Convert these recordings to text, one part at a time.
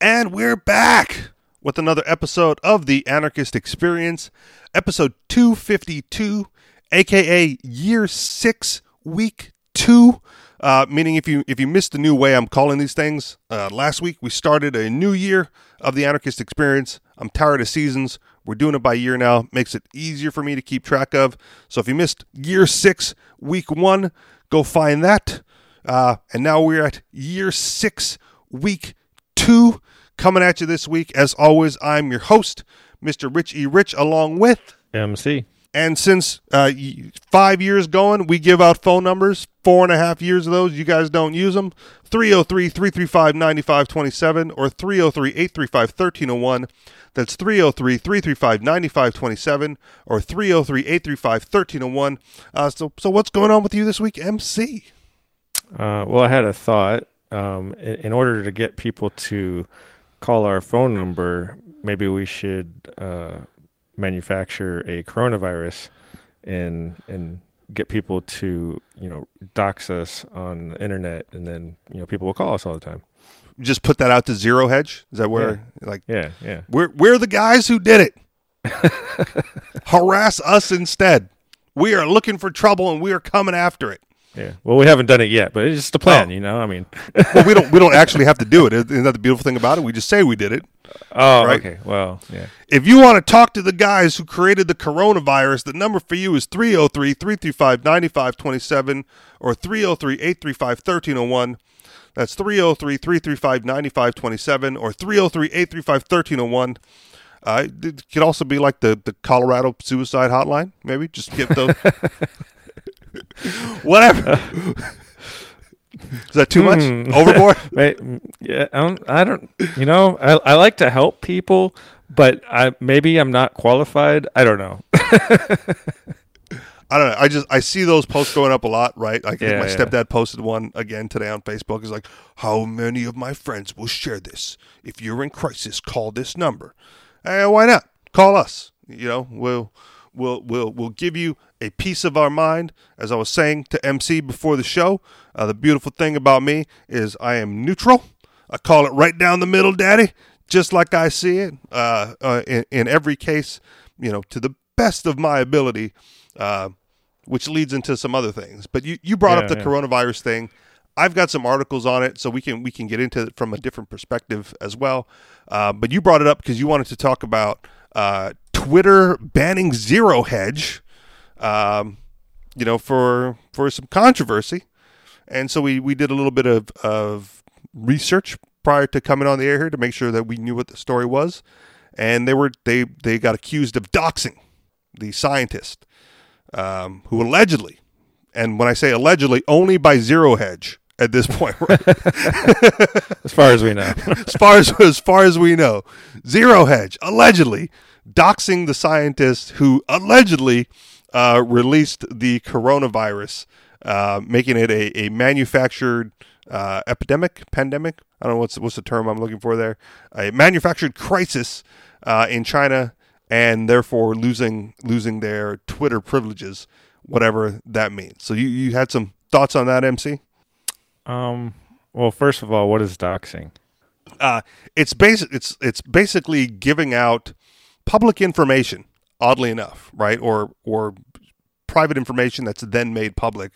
And we're back with another episode of the Anarchist Experience, episode 252, aka year six, week two. Uh, meaning, if you if you missed the new way I'm calling these things, uh, last week we started a new year of the Anarchist Experience. I'm tired of seasons. We're doing it by year now. Makes it easier for me to keep track of. So if you missed year six, week one, go find that. Uh, and now we're at year six, week two, coming at you this week. As always, I'm your host, Mr. Rich E. Rich, along with MC. and since uh, five years going, we give out phone numbers. Four and a half years of those, you guys don't use them. 303 335 9527 or 303 835 1301. That's 303 335 9527 or 303 835 1301. Uh, So, so what's going on with you this week, MC? Uh, well, I had a thought. Um, in, order to get people to call our phone number, maybe we should uh, manufacture a coronavirus and and get people to you know dox us on the internet, and then you know people will call us all the time. Just put that out to zero hedge? Is that where, like, Yeah, yeah. We're we're the guys who did it. Harass us instead. We are looking for trouble and we are coming after it. Yeah. Well, we haven't done it yet, but it's just a plan, Oh. you know. I mean, Well, we don't we don't actually have to do it. Isn't that the beautiful thing about it? We just say we did it. oh, Right. okay. Well, yeah. If you want to talk to the guys who created the coronavirus, the number for you is 303 335 9527 or 303 835 1301. That's 303 335 9527 or 303 835 1301. Uh, it could also be like the, the Colorado suicide hotline, maybe. Just get those. Whatever. Is that too much? Hmm. Overboard? Wait, yeah, I don't, I don't, you know, I, I like to help people, but I maybe I'm not qualified. I don't know. I don't know. I just I see those posts going up a lot, right? Think Yeah, my yeah. stepdad posted one again today on Facebook. Is like, how many of my friends will share this? If you're in crisis, call this number. And why not? Call us. You know, we'll we'll we'll we'll give you a piece of our mind. As I was saying to MC before the show, uh, the beautiful thing about me is I am neutral. I call it right down the middle, Daddy, just like I see it. Uh, uh, in, in every case, you know, to the best of my ability. Uh, which leads into some other things. But you, you brought up the yeah. coronavirus thing. I've got some articles on it, so we can we can get into it from a different perspective as well. Uh, but you brought it up because you wanted to talk about uh, Twitter banning Zero Hedge, um, you know, for for some controversy, and so we we did a little bit of of research prior to coming on the air here to make sure that we knew what the story was, and they were they they got accused of doxing the scientist um, who allegedly, and when I say allegedly, only by Zero Hedge at this point, right? As far as we know. as far as as far as we know, Zero Hedge allegedly doxing the scientist who allegedly uh, released the coronavirus, uh, making it a, a manufactured uh, epidemic, pandemic. I don't know what's what's the term I'm looking for there. A manufactured crisis uh, in China, and therefore losing losing their Twitter privileges, whatever that means. So you you had some thoughts on that, MC? um. Well, first of all, what is doxing? uh, it's basic. It's it's basically giving out public information. Oddly enough, right? Or or private information that's then made public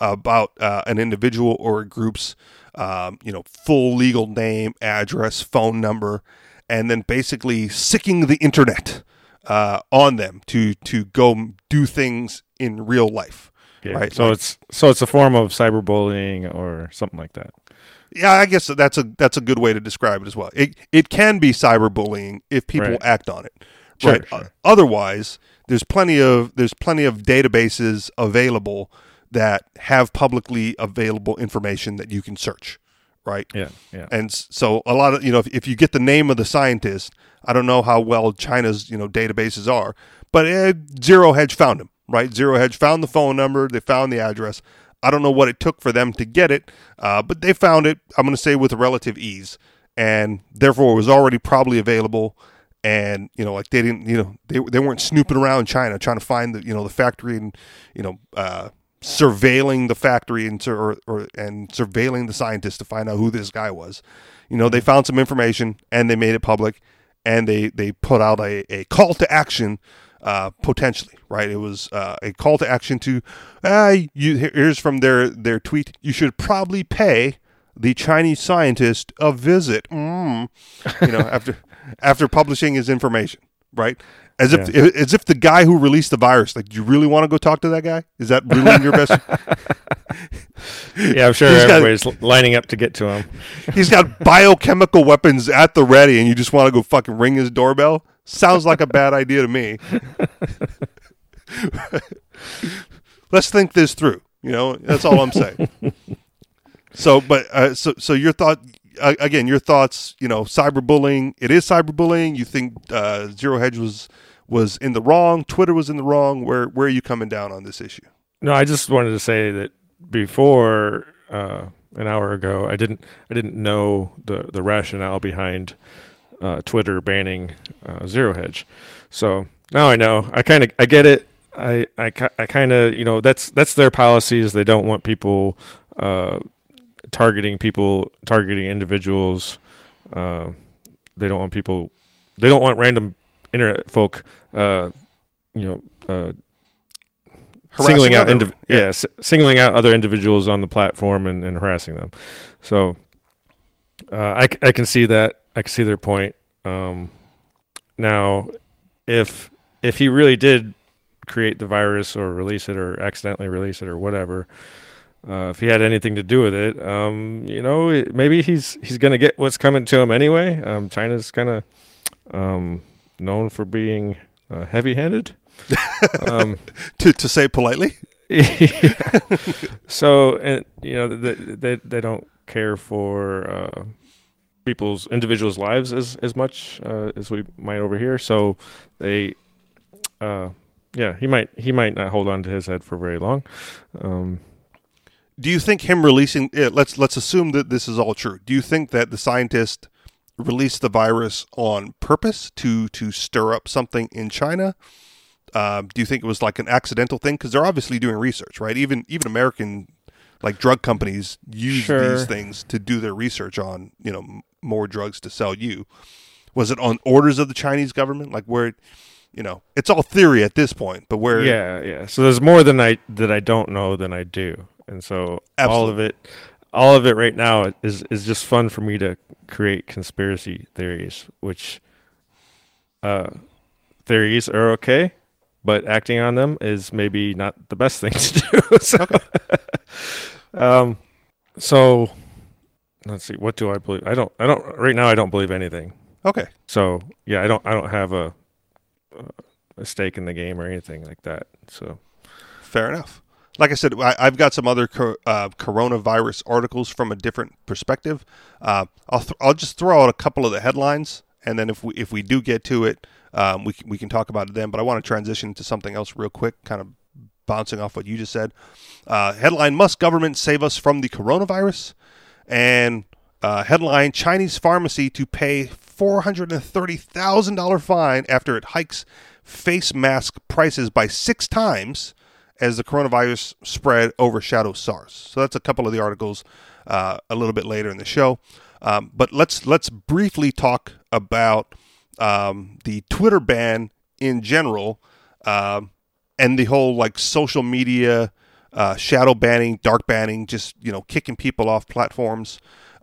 about uh, an individual or a group's, um, you know, full legal name, address, phone number, and then basically sicking the internet uh, on them to to go do things in real life. Yeah. Right, So like- it's so it's a form of cyberbullying or something like that. Yeah, I guess that's a that's a good way to describe it as well. It it can be cyberbullying if people Right. act on it. Sure, right. sure. Otherwise, there's plenty of there's plenty of databases available that have publicly available information that you can search. Right. Yeah. Yeah. And so a lot of you know if, if you get the name of the scientist, I don't know how well China's you know databases are, but uh, Zero Hedge found him. Right, Zero Hedge found the phone number, they found the address. I don't know what it took for them to get it, uh, but they found it. I'm going to say with relative ease, and therefore it was already probably available. And you know, like they didn't, you know, they they weren't snooping around China trying to find the you know the factory and you know uh, surveilling the factory and or, or and surveilling the scientists to find out who this guy was. You know, they found some information and they made it public, and they they put out a, a call to action. Uh, potentially, right? It was uh, a call to action to, uh, you, here's from their, their tweet. You should probably pay the Chinese scientist a visit. Mm. You know, after after publishing his information, right? As if Yeah. as if the guy who released the virus, like, do you really want to go talk to that guy? Is that really in your best? Yeah, I'm sure He's got- everybody's lining up to get to him. He's got biochemical weapons at the ready, and you just want to go fucking ring his doorbell. Sounds like a bad idea to me. Let's think this through. You know, that's all I'm saying. so, but uh, so so your thought uh, again, your thoughts. You know, cyberbullying. It is cyberbullying. You think uh, Zero Hedge was was in the wrong. Twitter was in the wrong. Where where are you coming down on this issue? No, I just wanted to say that before uh, an hour ago, I didn't I didn't know the the rationale behind uh, Twitter banning uh, Zero Hedge. So now I know. I kind of I get it. I I, I kind of you know that's that's their policies. They don't want people uh, targeting people targeting individuals. Uh, they don't want people. They don't want random internet folk. Uh, you know. Uh, singling out indiv- yeah, s- singling out other individuals on the platform and, and harassing them. So uh, I, I can see that. I can see their point. Um, now, if if he really did create the virus or release it or accidentally release it or whatever, uh, if he had anything to do with it, um, you know, maybe he's he's gonna get what's coming to him anyway. Um, China's kind of um, known for being uh, heavy-handed. um, To to say politely. yeah. so and you know they, they they don't care for uh, people's individuals' lives as as much uh, as we might over here. So they, uh, yeah, he might he might not hold on to his head for very long. Um, Do you think him releasing? Yeah, let's let's assume that this is all true. Do you think that the scientist released the virus on purpose to to stir up something in China? Um, do you think it was like an accidental thing? Because they're obviously doing research, right? Even even American like drug companies use Sure. these things to do their research on you know more drugs to sell you. Was it on orders of the Chinese government? Like where, you know, it's all theory at this point, but where yeah, yeah. So there's more than I that I don't know than I do, and so all of it, all of it right now is is just fun for me to create conspiracy theories, which uh, theories are okay, but acting on them is maybe not the best thing to do. so, um, so let's see. What do I believe? I don't. I don't. Right now, I don't believe anything. okay, So yeah, I don't. I don't have a a stake in the game or anything like that. So Fair enough. Like I said, I, I've got some other co- uh, coronavirus articles from a different perspective. Uh, I'll th- I'll just throw out a couple of the headlines, and then if we if we do get to it, um, we can, we can talk about it then. But I want to transition to something else real quick, kind of bouncing off what you just said. Uh, headline: Must government save us from the coronavirus? And uh, headline: Chinese pharmacy to pay four hundred and thirty thousand dollar fine after it hikes face mask prices by six times as the coronavirus spread overshadows SARS. So that's a couple of the articles uh, a little bit later in the show. Um, but let's let's briefly talk about um, the Twitter ban in general um, and the whole like social media uh, shadow banning, dark banning, just you know kicking people off platforms.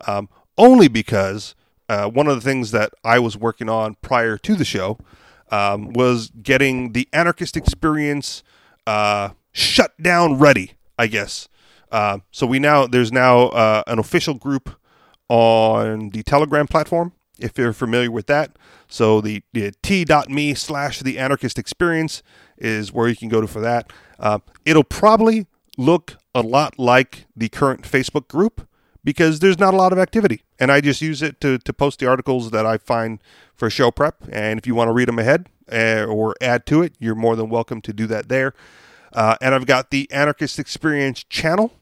Um, only because uh, one of the things that I was working on prior to the show um, was getting the anarchist experience uh, shut down ready. I guess. Uh, so we now there's now uh, an official group on the Telegram platform. If you're familiar with that, so the, the t.me slash the anarchist experience is where you can go to for that. Uh, it'll probably look a lot like the current Facebook group because there's not a lot of activity. And I just use it to, to post the articles that I find for show prep. And if you want to read them ahead uh, or add to it, you're more than welcome to do that there. Uh, and I've got the Anarchist Experience channel.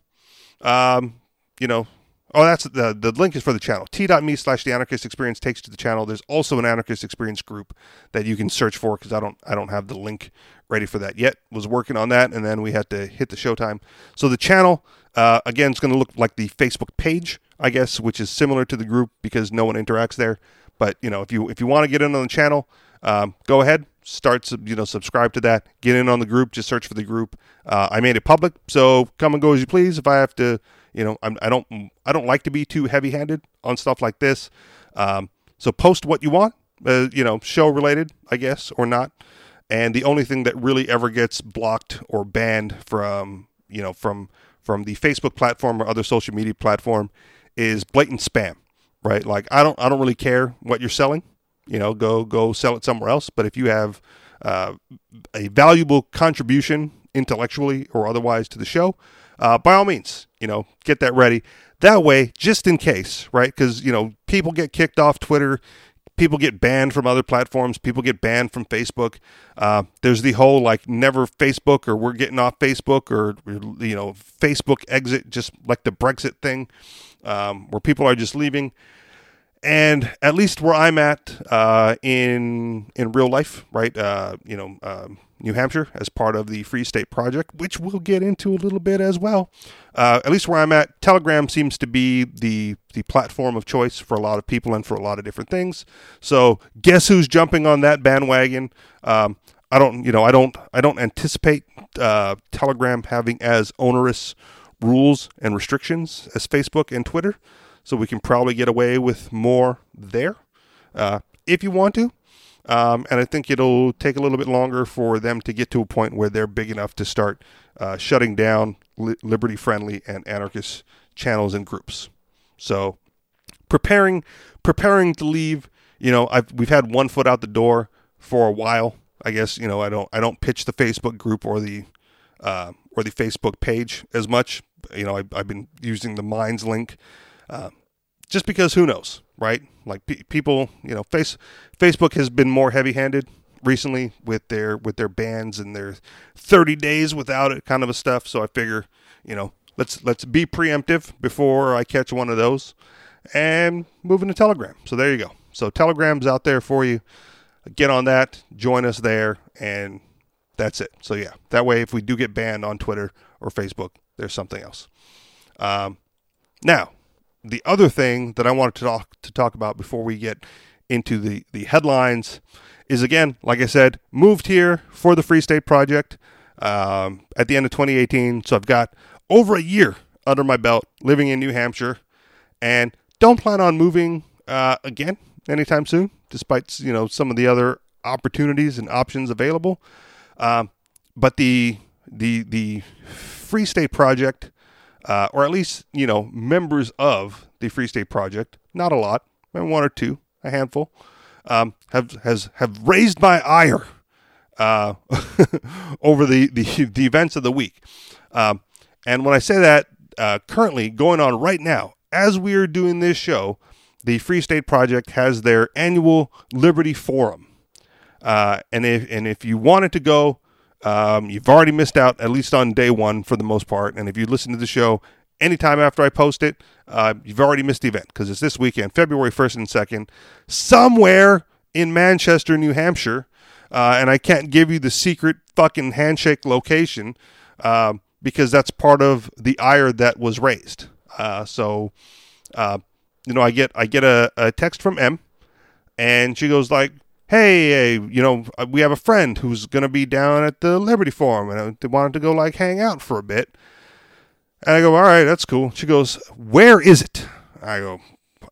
Um, you know, oh, that's the the link is for the channel. T.me slash the Anarchist Experience takes to the channel. There's also an Anarchist Experience group that you can search for because I don't I don't have the link ready for that yet. Was working on that, and then we had to hit the showtime. So the channel uh, again is going to look like the Facebook page. I guess, which is similar to the group because no one interacts there. But you know, if you if you want to get in on the channel, um, go ahead, start you know subscribe to that, get in on the group. Just search for the group. Uh, I made it public, so come and go as you please. If I have to, you know, I'm, I don't I don't like to be too heavy handed on stuff like this. Um, so post what you want, uh, you know, show related, I guess, or not. And the only thing that really ever gets blocked or banned from you know from from the Facebook platform or other social media platform is blatant spam, right? Like I don't I don't really care what you're selling, you know, go go sell it somewhere else. But if you have uh, a valuable contribution intellectually or otherwise to the show, uh, by all means, you know, get that ready. That way, just in case, right? Because you know people get kicked off Twitter, people get banned from other platforms, people get banned from Facebook. Uh, there's the whole like never Facebook or we're getting off Facebook or you know Facebook exit, just like the Brexit thing, um, where people are just leaving. And at least where I'm at uh, in in real life, right? Uh, you know, um, New Hampshire as part of the Free State Project, which we'll get into a little bit as well. Uh, at least where I'm at, Telegram seems to be the the platform of choice for a lot of people and for a lot of different things. So guess who's jumping on that bandwagon? Um, I don't, you know, I don't, I don't anticipate uh, Telegram having as onerous rules and restrictions as Facebook and Twitter. So we can probably get away with more there uh, if you want to. Um, and I think it'll take a little bit longer for them to get to a point where they're big enough to start uh, shutting down li- liberty friendly and anarchist channels and groups. So preparing preparing to leave. You know, I've we've had one foot out the door for a while. I guess you know I don't I don't pitch the Facebook group or the uh, or the Facebook page as much. You know, I, I've been using the Minds link uh, just because who knows, right? Like pe- people, you know, face Facebook has been more heavy-handed recently with their with their bans and their 30 days without it kind of a stuff. So I figure, you know, let's let's be preemptive before I catch one of those and move into Telegram. So there you go. So Telegram's out there for you. Get on that, join us there, and that's it. So yeah, that way if we do get banned on Twitter or Facebook, there's something else. Um, now, the other thing that I wanted to talk to talk about before we get into the the headlines is again, like I said, moved here for the Free State Project um, at the end of 2018. So I've got over a year under my belt living in New Hampshire, and don't plan on moving uh, again anytime soon, despite you know some of the other opportunities and options available. Um, but the the the Free State Project uh, or at least you know members of the Free State Project, not a lot, maybe one or two, a handful, um, have has have raised my ire uh, over the, the the events of the week. Um, and when I say that, uh, currently going on right now, as we are doing this show, the Free State Project has their annual Liberty Forum. Uh, and if and if you wanted to go, um, you've already missed out, at least on day one for the most part. And if you listen to the show anytime after I post it, uh, you've already missed the event because it's this weekend, February 1st and 2nd, somewhere in Manchester, New Hampshire. Uh, and I can't give you the secret fucking handshake location uh, because that's part of the ire that was raised. Uh, so, uh, you know, I get I get a, a text from M, and she goes like, hey, you know, uh, we have a friend who's going to be down at the Liberty Forum and they wanted to go like hang out for a bit. And I go, all right, that's cool. She goes, where is it? I go,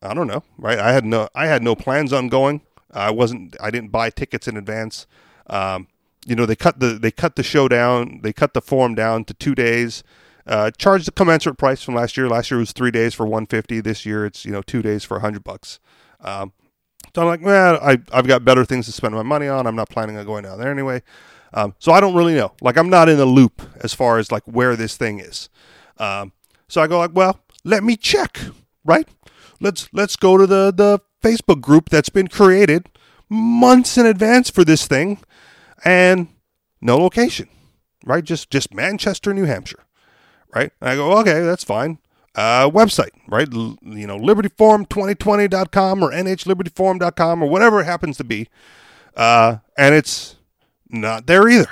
I don't know, right? I had no, I had no plans on going. I wasn't, I didn't buy tickets in advance. Um, you know, they cut the, they cut the show down, they cut the forum down to two days. Uh, charged the commensurate price from last year. Last year was three days for 150. This year it's you know two days for 100 bucks. Um, so I'm like, well, I, I've got better things to spend my money on. I'm not planning on going down there anyway. Um, so I don't really know. Like, I'm not in the loop as far as like where this thing is. Um, so I go like, well, let me check, right? Let's let's go to the the Facebook group that's been created months in advance for this thing, and no location, right? Just just Manchester, New Hampshire, right? And I go, okay, that's fine uh, website, right? L- you know, libertyforum2020.com or nhlibertyforum.com or whatever it happens to be. Uh, and it's not there either.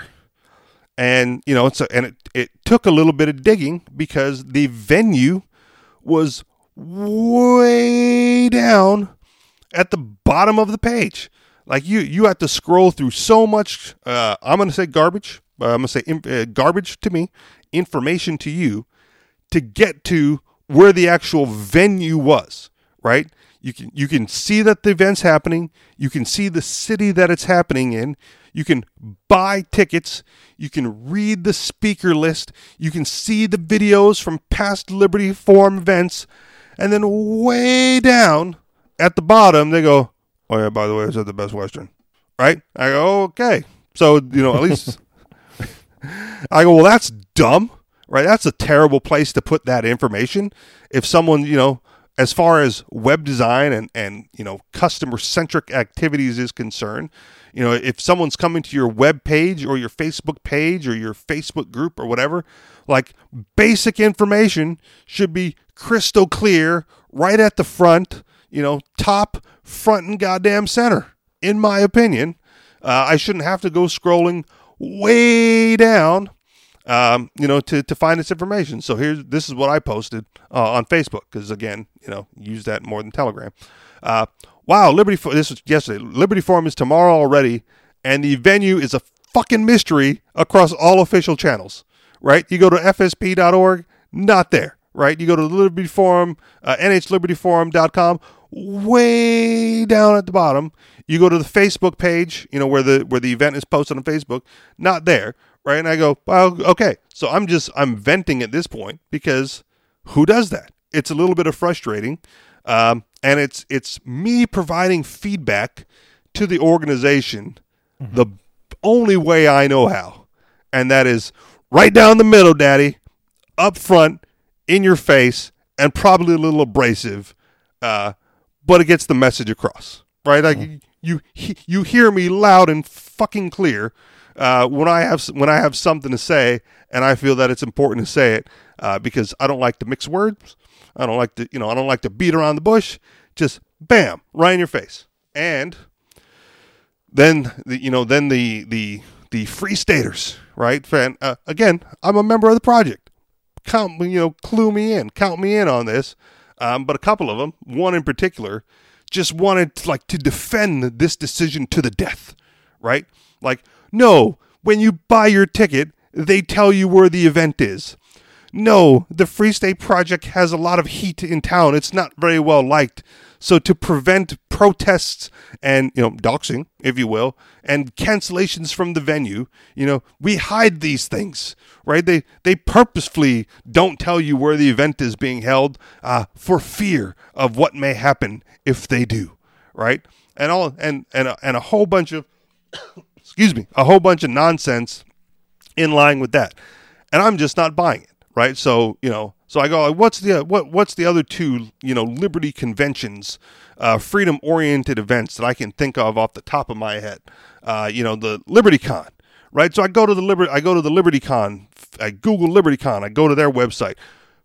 And, you know, it's a, and it, it took a little bit of digging because the venue was way down at the bottom of the page. Like you, you have to scroll through so much. Uh, I'm going to say garbage. Uh, I'm going to say uh, garbage to me, information to you, to get to where the actual venue was. Right? You can you can see that the event's happening. You can see the city that it's happening in. You can buy tickets. You can read the speaker list. You can see the videos from past Liberty Forum events. And then way down at the bottom, they go, Oh, yeah, by the way, is that the best Western? Right? I go, Okay. So, you know, at least I go, Well, that's dumb, right? That's a terrible place to put that information. If someone, you know, as far as web design and, and you know customer centric activities is concerned you know if someone's coming to your web page or your facebook page or your facebook group or whatever like basic information should be crystal clear right at the front you know top front and goddamn center in my opinion uh, i shouldn't have to go scrolling way down um, you know, to, to find this information. So here's this is what I posted uh, on Facebook because again, you know, use that more than Telegram. Uh, wow, Liberty. For- this was yesterday. Liberty Forum is tomorrow already, and the venue is a fucking mystery across all official channels. Right? You go to fsp.org, not there. Right? You go to Liberty Forum, uh, nhlibertyforum.com, way down at the bottom. You go to the Facebook page, you know, where the where the event is posted on Facebook, not there right? And I go, well, okay. So I'm just I'm venting at this point because who does that? It's a little bit of frustrating, um, and it's it's me providing feedback to the organization mm-hmm. the only way I know how, and that is right down the middle, Daddy, up front, in your face, and probably a little abrasive, uh, but it gets the message across, right? Like mm-hmm. you you hear me loud and fucking clear uh, when I have when I have something to say and I feel that it's important to say it uh, because I don't like to mix words. I don't like to you know I don't like to beat around the bush. Just bam, right in your face. And then the, you know then the the the free staters, right? And, uh, again, I'm a member of the project. Count you know, clue me in, count me in on this. Um, but a couple of them, one in particular, just wanted like to defend this decision to the death, right? Like no, when you buy your ticket, they tell you where the event is. No, the Free State Project has a lot of heat in town. It's not very well liked. So to prevent protests and, you know, doxing, if you will, and cancellations from the venue, you know, we hide these things, right? They they purposefully don't tell you where the event is being held uh, for fear of what may happen if they do, right? And all and and and a whole bunch of excuse me, a whole bunch of nonsense in line with that. And I'm just not buying it, right? So, you know, so I go, what's the what what's the other two, you know, liberty conventions, uh, freedom oriented events that I can think of off the top of my head? Uh, you know, the Liberty Con, right? So I go to the Liberty I go to the Liberty Con, I Google Liberty Con, I go to their website,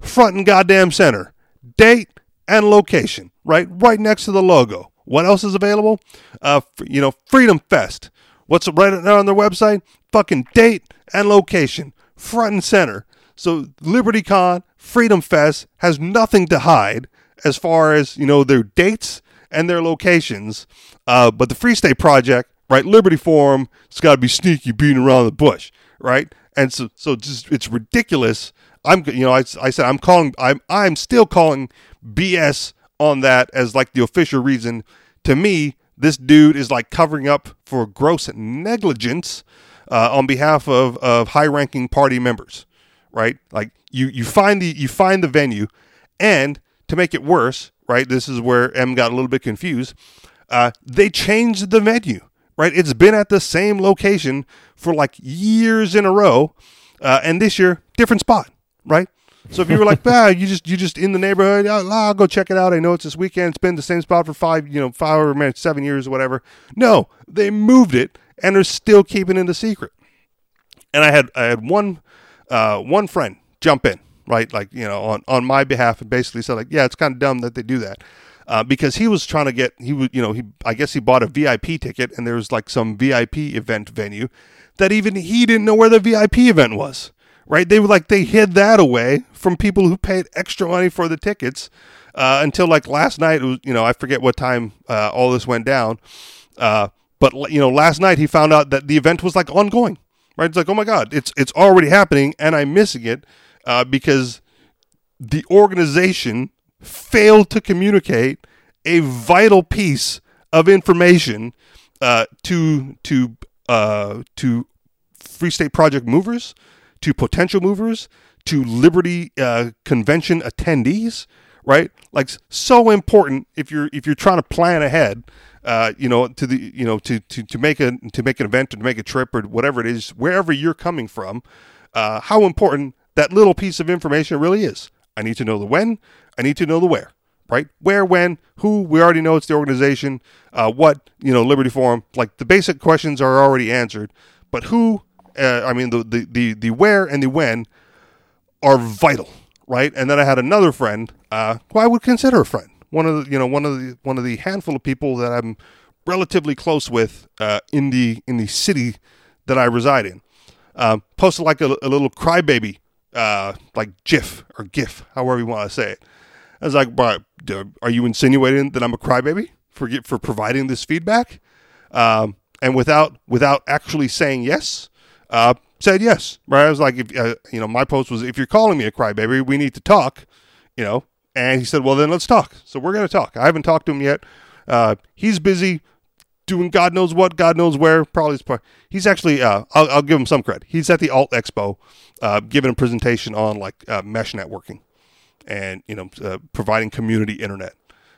front and goddamn center, date and location, right? Right next to the logo. What else is available? Uh, you know, Freedom Fest. What's right now on their website? Fucking date and location, front and center. So LibertyCon, Freedom Fest has nothing to hide as far as you know their dates and their locations. Uh, but the Free State Project, right? Liberty Forum, it's got to be sneaky, beating around the bush, right? And so, so just it's ridiculous. I'm, you know, I, I said I'm calling, I'm, I'm still calling BS on that as like the official reason. To me, this dude is like covering up for gross negligence uh, on behalf of, of high ranking party members, right? Like you, you find the you find the venue, and to make it worse, right? This is where M got a little bit confused. Uh, they changed the venue, right? It's been at the same location for like years in a row, uh, and this year different spot, right? So if you were like, ah, you just you just in the neighborhood, I'll, I'll go check it out. I know it's this weekend. It's been the same spot for five, you know, five or seven years, or whatever. No, they moved it, and they're still keeping it a secret. And I had I had one uh, one friend jump in, right, like you know, on on my behalf, and basically said like, yeah, it's kind of dumb that they do that. Uh, because he was trying to get he was you know he I guess he bought a VIP ticket and there was like some VIP event venue that even he didn't know where the VIP event was right? They were like they hid that away from people who paid extra money for the tickets uh, until like last night. Was you know I forget what time uh, all this went down, uh, but you know last night he found out that the event was like ongoing. Right? It's like oh my god, it's it's already happening and I'm missing it uh, because the organization failed to communicate a vital piece of information uh, to to uh, to Free State Project movers, to potential movers, to Liberty uh, Convention attendees. Right, like so important if you're if you're trying to plan ahead. Uh, you know, to the you know to, to to make a to make an event or to make a trip or whatever it is, wherever you're coming from, uh, how important that little piece of information really is. I need to know the when. I need to know the where. Right? Where, when, who. We already know it's the organization. Uh, what you know, Liberty Forum. Like the basic questions are already answered, but who? Uh, I mean, the, the the the where and the when are vital. Right? And then I had another friend uh, who I would consider a friend. One of the you know one of the one of the handful of people that I'm relatively close with uh, in the in the city that I reside in. Um, posted like a, a little crybaby uh, like GIF or GIF, however you want to say it. I was like, but are you insinuating that I'm a crybaby for for providing this feedback? Um, and without without actually saying yes, uh, said yes. Right? I was like, if, uh, you know, my post was, if you're calling me a crybaby, we need to talk. You know, and he said, well, then let's talk. So we're going to talk. I haven't talked to him yet. Uh, he's busy doing God knows what, God knows where. Probably he's actually. Uh, I'll, I'll, give him some credit. He's at the Alt Expo, uh, giving a presentation on like uh, mesh networking, and you know, uh, providing community internet.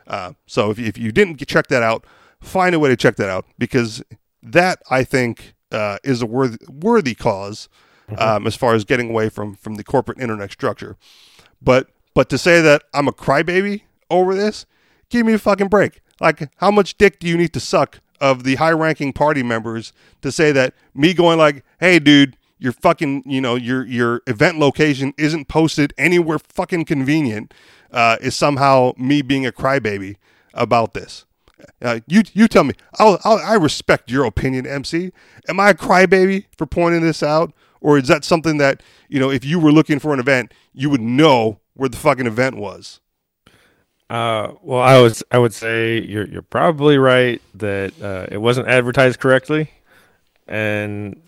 Uh, so if if you didn't check that out, find a way to check that out because that I think uh, is a worthy worthy cause mm-hmm. um, as far as getting away from from the corporate internet structure. But but to say that I'm a crybaby over this, give me a fucking break. Like, how much dick do you need to suck of the high ranking party members to say that me going like, hey, dude, your fucking, you know, your your event location isn't posted anywhere fucking convenient uh, is somehow me being a crybaby about this. Uh, you you tell me. I'll, I'll, i respect your opinion, MC. Am I a crybaby for pointing this out, or is that something that you know, if you were looking for an event, you would know where the fucking event was? Uh, well, I was I would say you're you're probably right that uh, it wasn't advertised correctly, and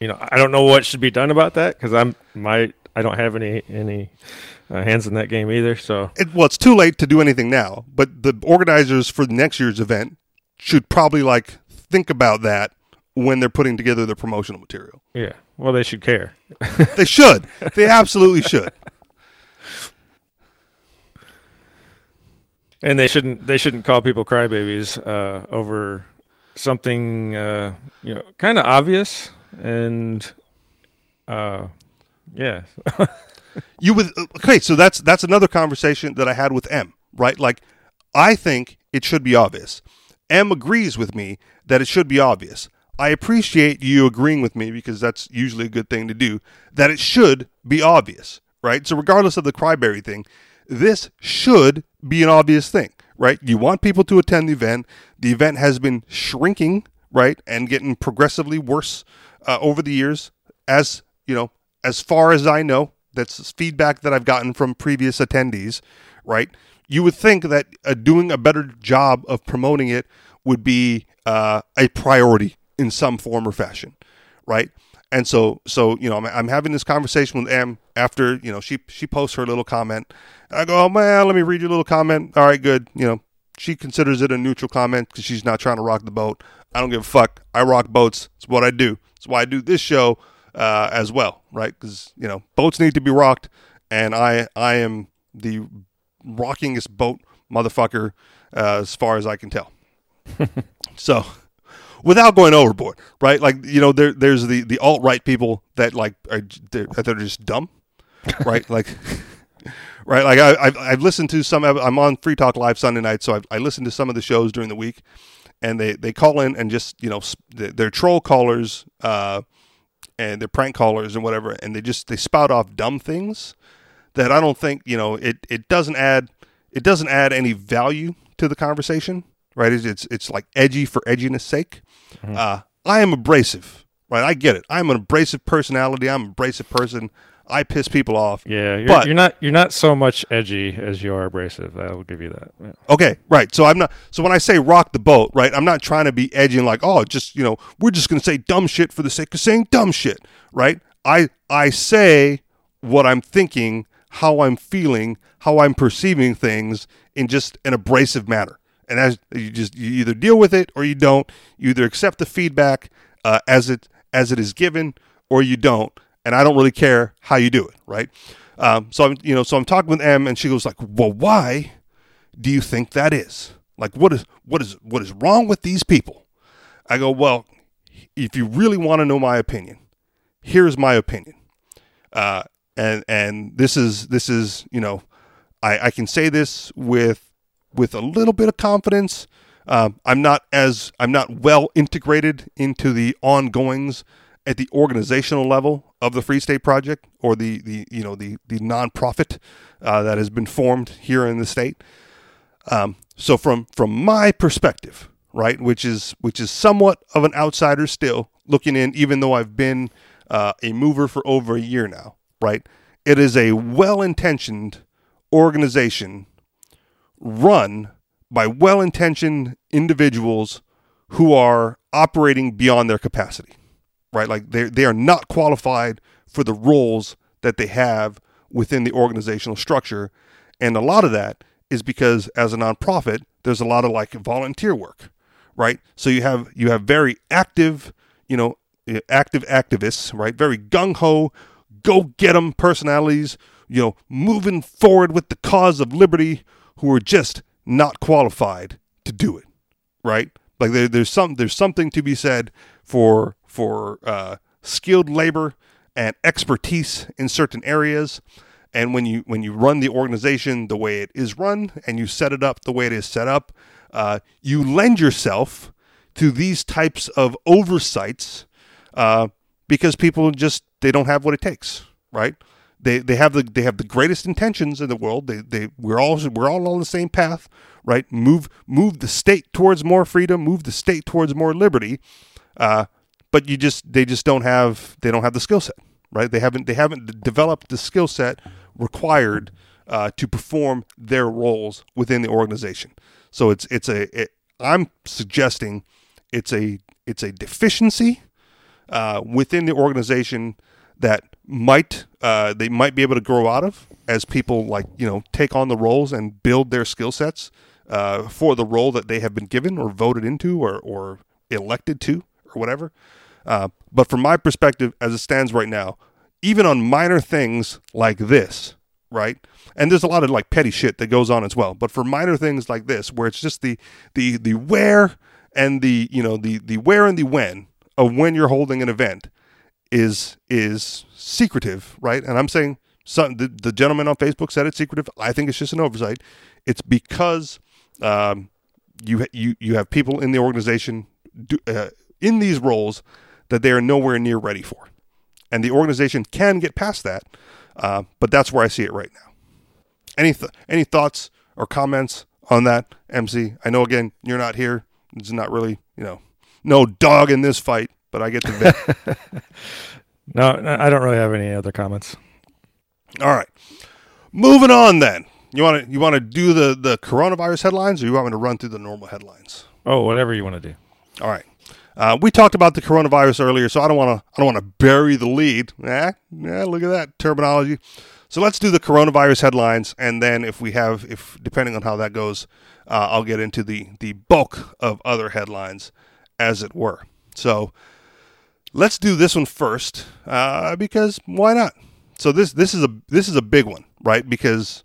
you know I don't know what should be done about that because I'm my I don't have any any uh, hands in that game either. So it, well, it's too late to do anything now. But the organizers for next year's event should probably like think about that when they're putting together the promotional material. Yeah, well, they should care. they should. They absolutely should. and they shouldn't they shouldn't call people crybabies uh, over something uh, you know kind of obvious and uh, yeah. you would okay, so that's that's another conversation that I had with M. Right, like I think it should be obvious. M agrees with me that it should be obvious. I appreciate you agreeing with me because that's usually a good thing to do. That it should be obvious, right? So regardless of the cryberry thing, this should be an obvious thing, right? You want people to attend the event. The event has been shrinking, right, and getting progressively worse uh, over the years. As you know, as far as I know, that's feedback that I've gotten from previous attendees, right? You would think that uh, doing a better job of promoting it would be uh, a priority in some form or fashion, right? And so, so you know, I'm, I'm, having this conversation with Em after you know she she posts her little comment. I go, oh man, let me read your little comment. All right, good. You know, she considers it a neutral comment because she's not trying to rock the boat. I don't give a fuck. I rock boats. It's what I do. It's why I do this show uh, as well, right? Because you know, boats need to be rocked, and I I am the rockingest boat motherfucker uh, as far as I can tell. so without going overboard, right? Like you know, there there's the the alt right people that like are they're, they're just dumb, right? like. Right, like I, I've, I've listened to some. I'm on Free Talk Live Sunday night, so I've, I listened to some of the shows during the week, and they, they call in and just you know they're troll callers, uh, and they're prank callers and whatever, and they just they spout off dumb things that I don't think you know it it doesn't add it doesn't add any value to the conversation, right? It's it's, it's like edgy for edginess sake, Mm-hmm. Uh, I am abrasive, right? I get it. I'm an abrasive personality. I'm an abrasive person. I piss people off. Yeah, you're, But- you're not you're not so much edgy as you are abrasive. I will give you that. Yeah. Okay, right. So I'm not. So when I say rock the boat, right, I'm not trying to be edgy and like, oh, just you know, we're just gonna say dumb shit for the sake of saying dumb shit, right? I I say what I'm thinking, how I'm feeling, how I'm perceiving things in just an abrasive manner, and as you just you either deal with it or you don't. You either accept the feedback uh, as it as it is given, or you don't. And I don't really care how you do it, right? Um, so I'm you know so I'm talking with M, and she goes like, well, why? do you think that is? Like what is what is what is wrong with these people? I go, well, if you really want to know my opinion, here's my opinion. Uh, and and this is this is you know, I, I can say this with with a little bit of confidence. Um, I'm not as I'm not well integrated into the ongoings at the organizational level of the Free State Project or the the you know the the nonprofit uh, that has been formed here in the state. Um, so from from my perspective, right, which is which is somewhat of an outsider still looking in, even though I've been uh, a mover for over a year now, right? It is a well-intentioned organization run by well-intentioned individuals who are operating beyond their capacity, right? Like they they are not qualified for the roles that they have within the organizational structure, and a lot of that is because as a nonprofit, there's a lot of like volunteer work, right? So you have you have very active, you know, eh, active activists, right? Very gung ho, go get 'em personalities, you know, moving forward with the cause of liberty, who are just not qualified to do it, right? Like there, there's some there's something to be said for for uh, skilled labor and expertise in certain areas. And when you when you run the organization the way it is run, and you set it up the way it is set up, uh, you lend yourself to these types of oversights uh, because people just they don't have what it takes, right? They they have the they have the greatest intentions in the world. They they we're all we're all on the same path, right? Move move the state towards more freedom, move the state towards more liberty. Uh, but you just they just don't have they don't have the skill set, right? They haven't they haven't developed the skill set required uh, to perform their roles within the organization. So it's it's a it, I'm suggesting it's a it's a deficiency uh, within the organization that might uh, they might be able to grow out of as people like you know take on the roles and build their skill sets uh, for the role that they have been given or voted into or or elected to or whatever. Uh, but from my perspective, as it stands right now, even on minor things like this, right? And there's a lot of like petty shit that goes on as well. But for minor things like this, where it's just the the the where and the you know the the where and the when of when you're holding an event is is secretive, right? And I'm saying some the, the gentleman on Facebook said it's secretive. I think it's just an oversight. It's because um, you you you have people in the organization do, uh, in these roles that they are nowhere near ready for, and the organization can get past that. Uh, but that's where I see it right now. Any th- any thoughts or comments on that, MC? I know again you're not here. It's not really you know no dog in this fight, but I get to vent. No, no, I don't really have any other comments. All right, moving on then. You want to you want to do the the coronavirus headlines, or you want me to run through the normal headlines? Oh, whatever you want to do. All right. Uh, we talked about the coronavirus earlier, so I don't want to I don't want to bury the lead. Eh, yeah, look at that terminology. So let's do the coronavirus headlines, and then if we have, if depending on how that goes, uh, I'll get into the the bulk of other headlines, as it were. So let's do this one first, uh, because why not? So this this is a this is a big one, right? Because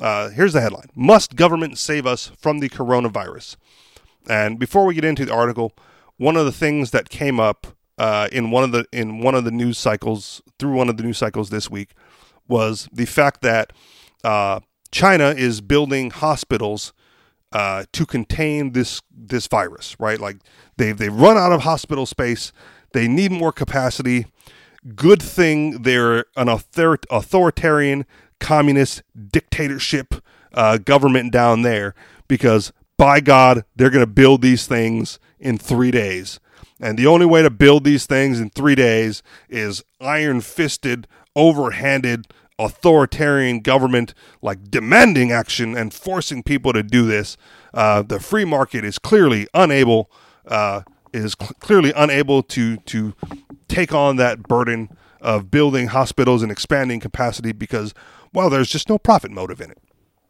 uh, here's the headline: Must government save us from the coronavirus? And before we get into the article, one of the things that came up uh, in one of the in one of the news cycles through one of the news cycles this week was the fact that uh, China is building hospitals uh, to contain this this virus. Right, like they they've run out of hospital space. They need more capacity. Good thing they're an author- authoritarian communist dictatorship uh, government down there because by God, they're going to build these things in three days. And the only way to build these things in three days is iron fisted, overhanded authoritarian government like demanding action and forcing people to do this. Uh, the free market is clearly unable uh, is cl- clearly unable to to take on that burden of building hospitals and expanding capacity because well, there's just no profit motive in it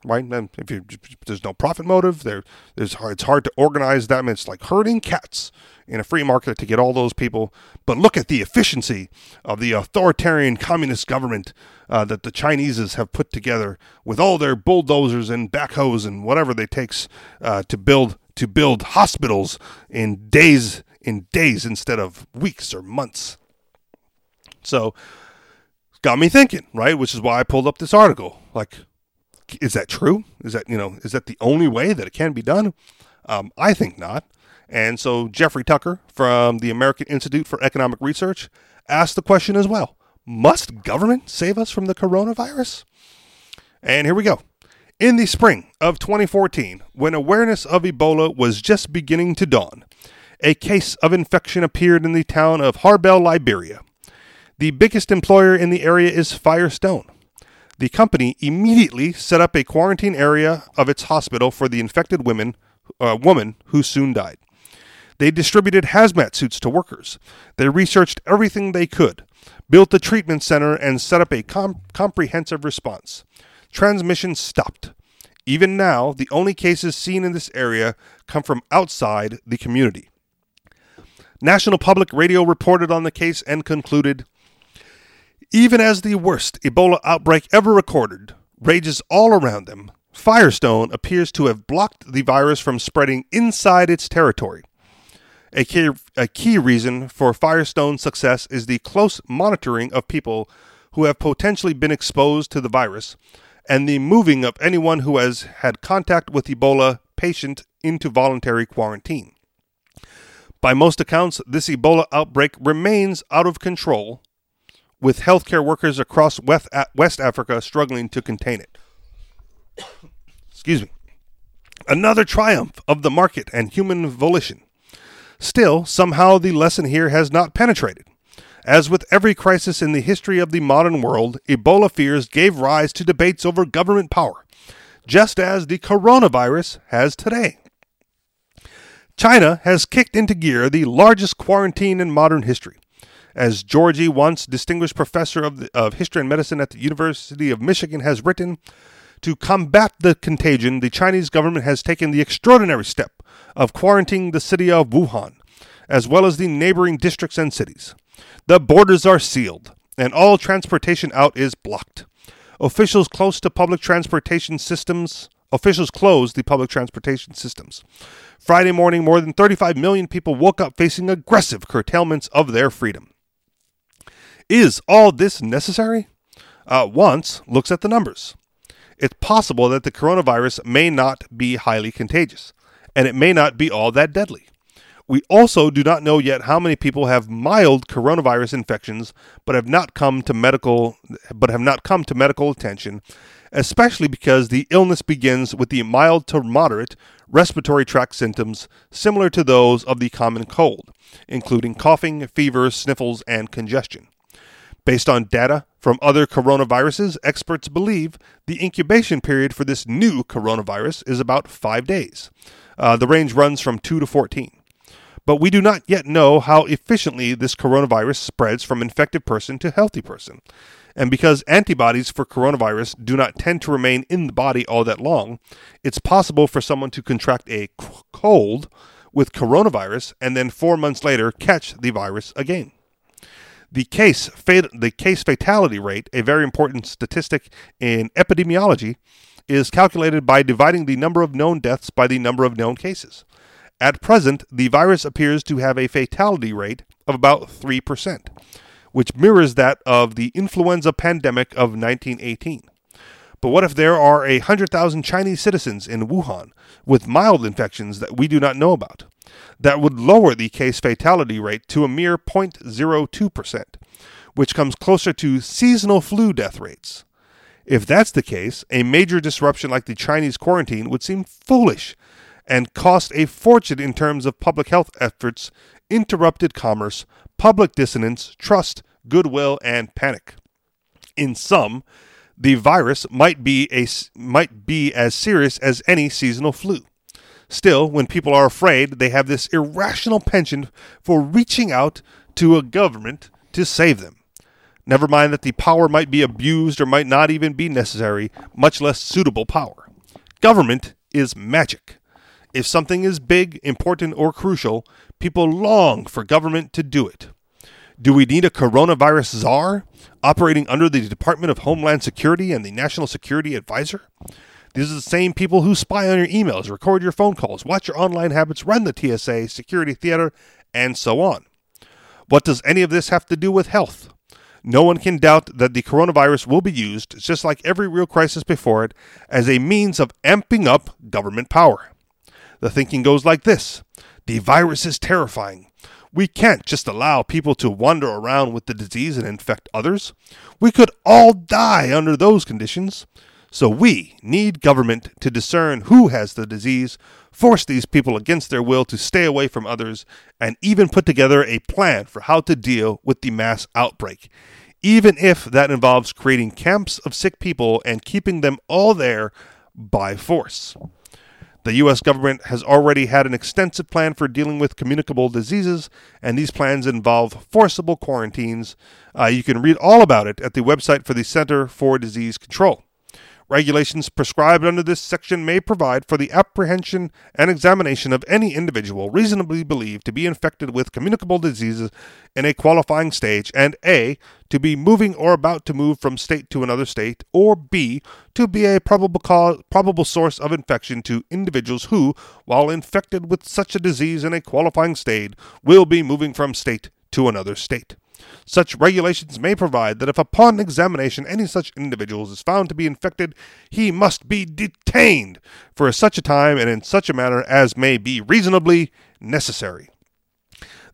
right? And if, you, there's no profit motive, there, there's it's hard to organize them. It's like herding cats in a free market to get all those people. But look at the efficiency of the authoritarian communist government uh, that the Chineses have put together with all their bulldozers and backhoes and whatever they takes uh, to build to build hospitals in days in days instead of weeks or months. So got me thinking, right? Which is why I pulled up this article. Like, is that true? Is that you know is that the only way that it can be done? Um, I think not. And so Jeffrey Tucker from the American Institute for Economic Research asked the question as well: Must government save us from the coronavirus? And here we go. In the spring of 2014, when awareness of Ebola was just beginning to dawn, a case of infection appeared in the town of Harbel, Liberia. The biggest employer in the area is Firestone the company immediately set up a quarantine area of its hospital for the infected women, uh, woman who soon died. They distributed hazmat suits to workers. They researched everything they could, built a treatment center, and set up a com- comprehensive response. Transmission stopped. Even now, the only cases seen in this area come from outside the community. National Public Radio reported on the case and concluded even as the worst Ebola outbreak ever recorded rages all around them, Firestone appears to have blocked the virus from spreading inside its territory. A key, a key reason for Firestone's success is the close monitoring of people who have potentially been exposed to the virus and the moving of anyone who has had contact with Ebola patient into voluntary quarantine. By most accounts, this Ebola outbreak remains out of control with healthcare workers across West Africa struggling to contain it. Excuse me. Another triumph of the market and human volition. Still, somehow the lesson here has not penetrated. As with every crisis in the history of the modern world, Ebola fears gave rise to debates over government power, just as the coronavirus has today. China has kicked into gear the largest quarantine in modern history. As Georgie, once distinguished professor of, the, of history and medicine at the University of Michigan, has written, to combat the contagion, the Chinese government has taken the extraordinary step of quarantining the city of Wuhan, as well as the neighboring districts and cities. The borders are sealed, and all transportation out is blocked. Officials close to public transportation systems officials closed the public transportation systems. Friday morning, more than 35 million people woke up facing aggressive curtailments of their freedom. Is all this necessary? Uh, once looks at the numbers. It's possible that the coronavirus may not be highly contagious, and it may not be all that deadly. We also do not know yet how many people have mild coronavirus infections but have not come to medical but have not come to medical attention, especially because the illness begins with the mild to moderate respiratory tract symptoms similar to those of the common cold, including coughing, fever, sniffles, and congestion. Based on data from other coronaviruses, experts believe the incubation period for this new coronavirus is about five days. Uh, the range runs from 2 to 14. But we do not yet know how efficiently this coronavirus spreads from infected person to healthy person. And because antibodies for coronavirus do not tend to remain in the body all that long, it's possible for someone to contract a cold with coronavirus and then four months later catch the virus again. The case, fat- the case fatality rate, a very important statistic in epidemiology, is calculated by dividing the number of known deaths by the number of known cases. At present, the virus appears to have a fatality rate of about 3%, which mirrors that of the influenza pandemic of 1918. But what if there are a 100,000 Chinese citizens in Wuhan with mild infections that we do not know about? That would lower the case fatality rate to a mere 0.02%, which comes closer to seasonal flu death rates. If that's the case, a major disruption like the Chinese quarantine would seem foolish and cost a fortune in terms of public health efforts, interrupted commerce, public dissonance, trust, goodwill, and panic. In sum, the virus might be a might be as serious as any seasonal flu. Still, when people are afraid, they have this irrational penchant for reaching out to a government to save them. Never mind that the power might be abused or might not even be necessary, much less suitable power. Government is magic. If something is big, important, or crucial, people long for government to do it. Do we need a coronavirus czar operating under the Department of Homeland Security and the National Security Advisor? These are the same people who spy on your emails, record your phone calls, watch your online habits, run the TSA, security theater, and so on. What does any of this have to do with health? No one can doubt that the coronavirus will be used, just like every real crisis before it, as a means of amping up government power. The thinking goes like this The virus is terrifying. We can't just allow people to wander around with the disease and infect others. We could all die under those conditions. So we need government to discern who has the disease, force these people against their will to stay away from others, and even put together a plan for how to deal with the mass outbreak, even if that involves creating camps of sick people and keeping them all there by force. The U.S. government has already had an extensive plan for dealing with communicable diseases, and these plans involve forcible quarantines. Uh, you can read all about it at the website for the Center for Disease Control. Regulations prescribed under this section may provide for the apprehension and examination of any individual reasonably believed to be infected with communicable diseases in a qualifying stage, and A, to be moving or about to move from state to another state, or B, to be a probable cause, probable source of infection to individuals who, while infected with such a disease in a qualifying state, will be moving from state to another state. Such regulations may provide that if upon examination any such individual is found to be infected, he must be detained for such a time and in such a manner as may be reasonably necessary.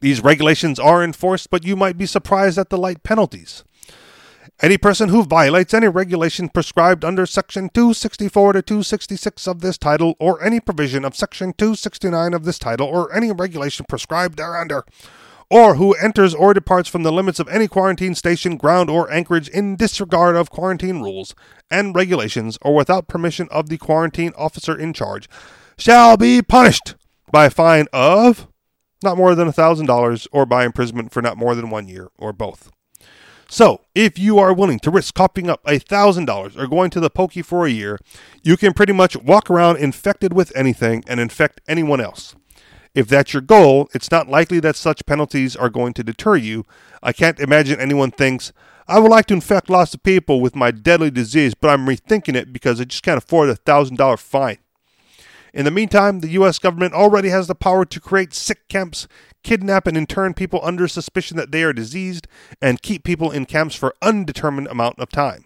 These regulations are enforced, but you might be surprised at the light penalties. Any person who violates any regulation prescribed under Section 264 to 266 of this title, or any provision of Section 269 of this title, or any regulation prescribed thereunder, or who enters or departs from the limits of any quarantine station, ground, or anchorage in disregard of quarantine rules and regulations or without permission of the quarantine officer in charge, shall be punished by a fine of not more than $1,000 or by imprisonment for not more than one year or both. So, if you are willing to risk coughing up $1,000 or going to the pokey for a year, you can pretty much walk around infected with anything and infect anyone else. If that's your goal, it's not likely that such penalties are going to deter you. I can't imagine anyone thinks, I would like to infect lots of people with my deadly disease, but I'm rethinking it because I just can't afford a $1,000 fine. In the meantime, the U.S. government already has the power to create sick camps, kidnap and intern people under suspicion that they are diseased, and keep people in camps for undetermined amount of time.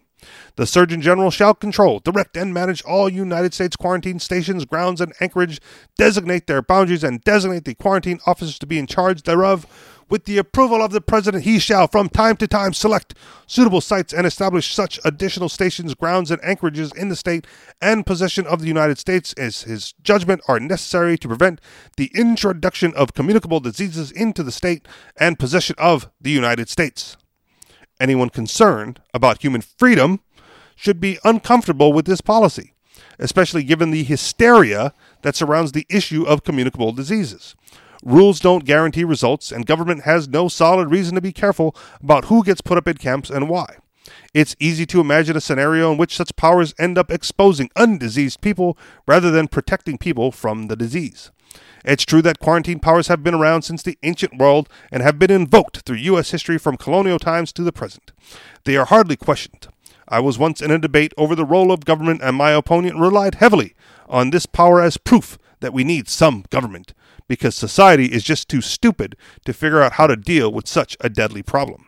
The Surgeon General shall control, direct, and manage all United States quarantine stations, grounds, and anchorage, designate their boundaries, and designate the quarantine officers to be in charge thereof. With the approval of the President, he shall from time to time select suitable sites and establish such additional stations, grounds, and anchorages in the state and possession of the United States as his judgment are necessary to prevent the introduction of communicable diseases into the state and possession of the United States. Anyone concerned about human freedom should be uncomfortable with this policy, especially given the hysteria that surrounds the issue of communicable diseases. Rules don't guarantee results, and government has no solid reason to be careful about who gets put up in camps and why. It's easy to imagine a scenario in which such powers end up exposing undiseased people rather than protecting people from the disease. It's true that quarantine powers have been around since the ancient world and have been invoked through U.S. history from colonial times to the present. They are hardly questioned. I was once in a debate over the role of government, and my opponent relied heavily on this power as proof that we need some government, because society is just too stupid to figure out how to deal with such a deadly problem.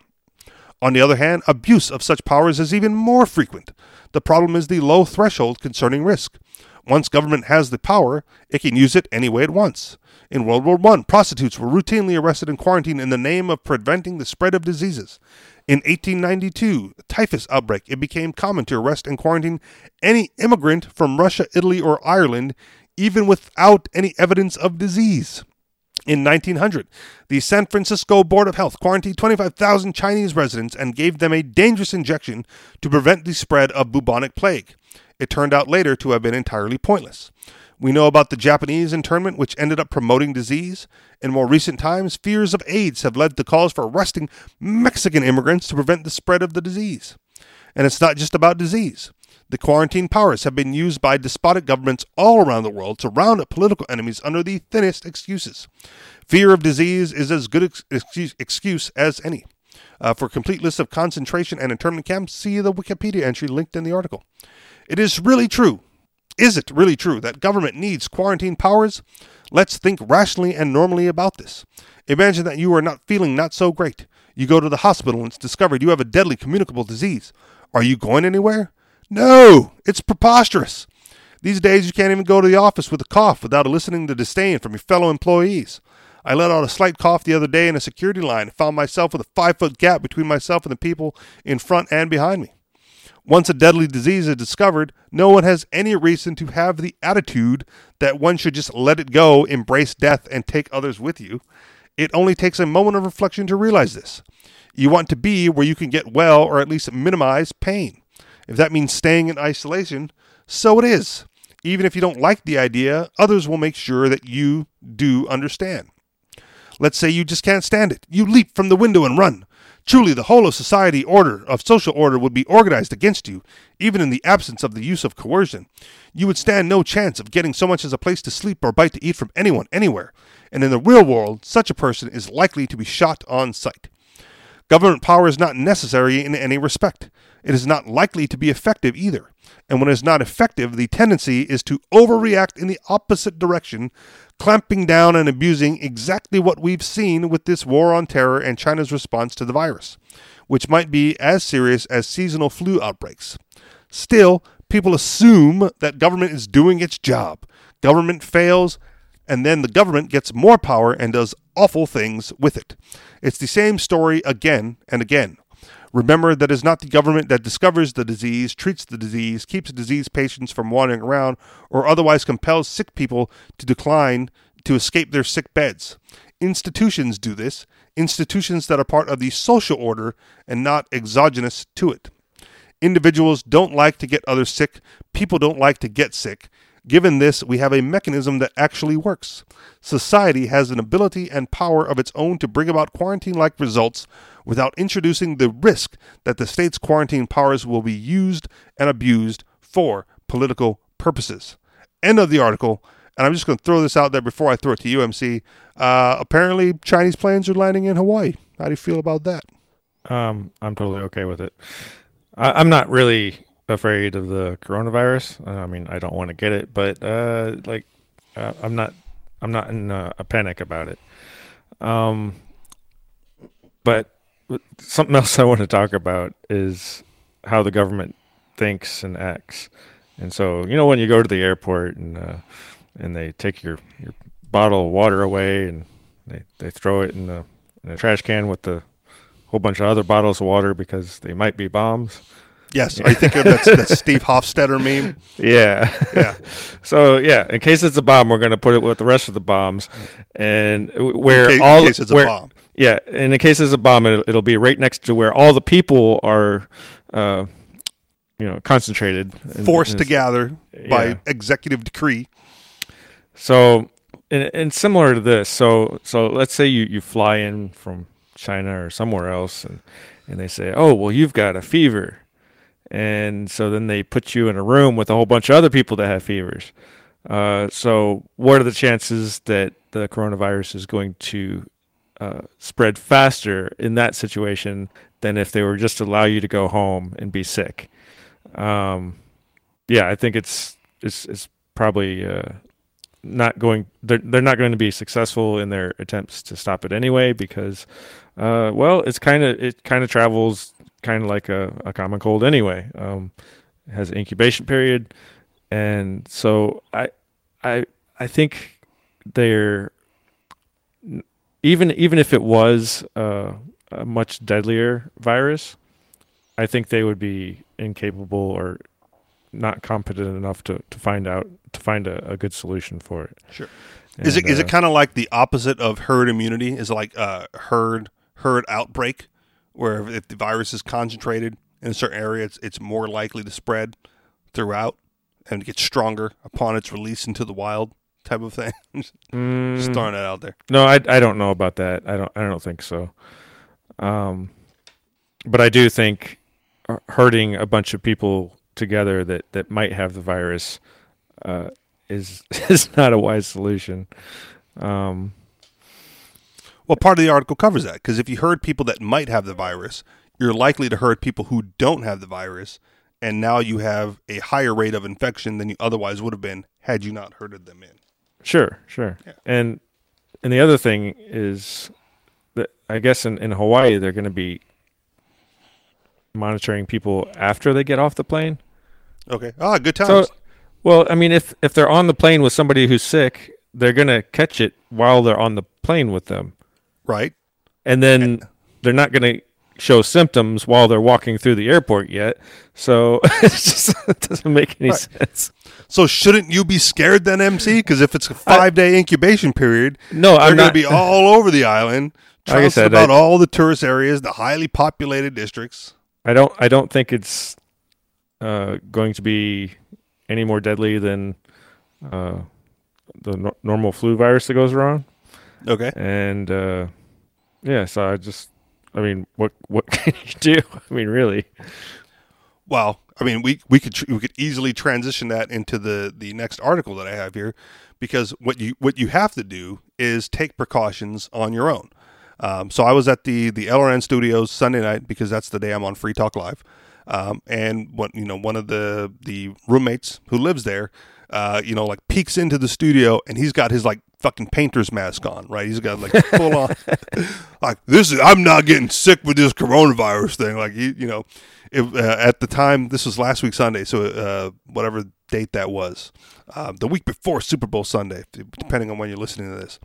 On the other hand, abuse of such powers is even more frequent. The problem is the low threshold concerning risk. Once government has the power, it can use it any way it wants. In World War I, prostitutes were routinely arrested and quarantined in the name of preventing the spread of diseases. In 1892, typhus outbreak, it became common to arrest and quarantine any immigrant from Russia, Italy, or Ireland, even without any evidence of disease. In 1900, the San Francisco Board of Health quarantined 25,000 Chinese residents and gave them a dangerous injection to prevent the spread of bubonic plague. It turned out later to have been entirely pointless. We know about the Japanese internment, which ended up promoting disease. In more recent times, fears of AIDS have led to calls for arresting Mexican immigrants to prevent the spread of the disease. And it's not just about disease. The quarantine powers have been used by despotic governments all around the world to round up political enemies under the thinnest excuses. Fear of disease is as good ex- excuse, as any. Uh, for a complete list of concentration and internment camps, see the Wikipedia entry linked in the article. It is really true. Is it really true that government needs quarantine powers? Let's think rationally and normally about this. Imagine that you are not feeling not so great. You go to the hospital and it's discovered you have a deadly communicable disease. Are you going anywhere? No, it's preposterous. These days, you can't even go to the office with a cough without eliciting the disdain from your fellow employees. I let out a slight cough the other day in a security line and found myself with a five foot gap between myself and the people in front and behind me. Once a deadly disease is discovered, no one has any reason to have the attitude that one should just let it go, embrace death, and take others with you. It only takes a moment of reflection to realize this. You want to be where you can get well or at least minimize pain. If that means staying in isolation, so it is. Even if you don't like the idea, others will make sure that you do understand. Let's say you just can't stand it. You leap from the window and run. Truly, the whole of society order, of social order, would be organized against you, even in the absence of the use of coercion. You would stand no chance of getting so much as a place to sleep or bite to eat from anyone anywhere, and in the real world, such a person is likely to be shot on sight. Government power is not necessary in any respect. It is not likely to be effective either. And when it is not effective, the tendency is to overreact in the opposite direction, clamping down and abusing exactly what we've seen with this war on terror and China's response to the virus, which might be as serious as seasonal flu outbreaks. Still, people assume that government is doing its job. Government fails, and then the government gets more power and does awful things with it. It's the same story again and again. Remember that it's not the government that discovers the disease, treats the disease, keeps disease patients from wandering around, or otherwise compels sick people to decline to escape their sick beds. Institutions do this, institutions that are part of the social order and not exogenous to it. Individuals don't like to get others sick, people don't like to get sick, Given this, we have a mechanism that actually works. Society has an ability and power of its own to bring about quarantine like results without introducing the risk that the state's quarantine powers will be used and abused for political purposes. End of the article. And I'm just going to throw this out there before I throw it to you MC. Uh, apparently, Chinese planes are landing in Hawaii. How do you feel about that? Um, I'm totally okay with it. I, I'm not really afraid of the coronavirus. I mean, I don't want to get it, but uh, like, uh, I'm not, I'm not in a, a, panic about it. Um, but something else I want to talk about is how the government thinks and acts. And so, you know, when you go to the airport and uh, and they take your, your bottle of water away and they, they throw it in the in a trash can with the whole bunch of other bottles of water because they might be bombs. Yes, I think that's that Steve Hofstetter meme. Yeah, yeah. so yeah, in case it's a bomb, we're going to put it with the rest of the bombs, and where in case, all in case it's where, a bomb. Yeah, in the case of a bomb, it, it'll be right next to where all the people are, uh, you know, concentrated, forced to gather by executive decree. So, and, and similar to this, so so let's say you you fly in from China or somewhere else, and and they say, oh well, you've got a fever and so then they put you in a room with a whole bunch of other people that have fevers. Uh, so what are the chances that the coronavirus is going to uh, spread faster in that situation than if they were just to allow you to go home and be sick? Um, yeah, I think it's it's it's probably uh, not going. They're they're not going to be successful in their attempts to stop it anyway because, uh, well, it's kind of it kind of travels kind of like a, a common cold anyway. Um, it has an incubation period, and so I, I, I think they're even even if it was uh, a much deadlier virus, I think they would be incapable or not competent enough to, to find out to find a, a good solution for it. Sure. Is it And, is it uh, kind of like the opposite of herd immunity? Is it like uh, herd herd outbreak, where if the virus is concentrated in a certain area, it's it's more likely to spread throughout and get stronger upon its release into the wild, type of thing. Just mm, throwing that out there. No, I I don't know about that. I don't I don't think so. Um, but I do think herding a bunch of people together that that might have the virus uh, is is not a wise solution. Um, Well, part of the article covers that because if you herd people that might have the virus, you're likely to herd people who don't have the virus, and now you have a higher rate of infection than you otherwise would have been had you not herded them in. Sure, sure. Yeah. And and the other thing is that I guess in, in Hawaii they're going to be monitoring people after they get off the plane. Okay. Ah, good times. So, well, I mean, if if they're on the plane with somebody who's sick, they're going to catch it while they're on the plane with them, right. and then they're not going to show symptoms while they're walking through the airport yet. So it just it doesn't make any Right. sense. So shouldn't you be scared then, MC? Because if it's a five day incubation period, No, they're I'm going to be all over the island, Like I trouncing said, about I- all the tourist areas, the highly populated districts. I don't. I don't think it's uh, going to be any more deadly than uh, the no- normal flu virus that goes around. Okay. And uh, yeah, so I just. I mean, what what can you do? I mean, really. Well, I mean, we we could we could easily transition that into the the next article that I have here, because what you what you have to do is take precautions on your own. Um, so I was at the the LRN studios Sunday night because that's the day I'm on Free Talk Live, um, and what you know one of the the roommates who lives there, uh, you know, like peeks into the studio and he's got his like fucking painter's mask on, right? He's got like full on, like this is I'm not getting sick with this coronavirus thing. Like he, you know, it, uh, at the time this was last week Sunday, so uh, whatever date that was, uh, the week before Super Bowl Sunday, depending on when you're listening to this.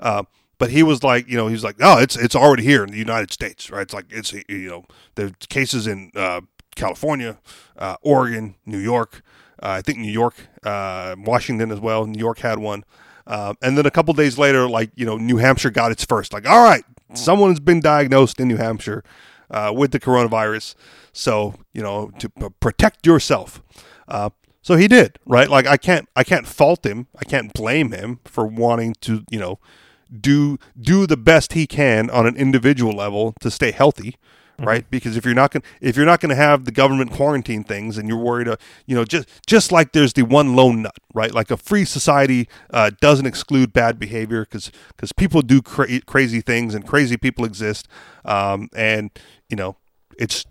Uh, but he was like, you know, he's like, no, it's it's already here in the United States, right? It's like it's you know, there's cases in uh, California, uh, Oregon, New York. Uh, I think New York, uh, Washington as well. New York had one, uh, and then a couple days later, like you know, New Hampshire got its first. Like, all right, someone's been diagnosed in New Hampshire uh, with the coronavirus, so you know, to p- protect yourself. Uh, so he did, right? Like I can't, I can't fault him. I can't blame him for wanting to, you know, do do the best he can on an individual level to stay healthy right? Because if you're not going if you're not going to have the government quarantine things and you're worried uh, you know just just like there's the one lone nut right? Like a free society uh, doesn't exclude bad behavior because because people do cra- crazy things and crazy people exist. Um, and you know it's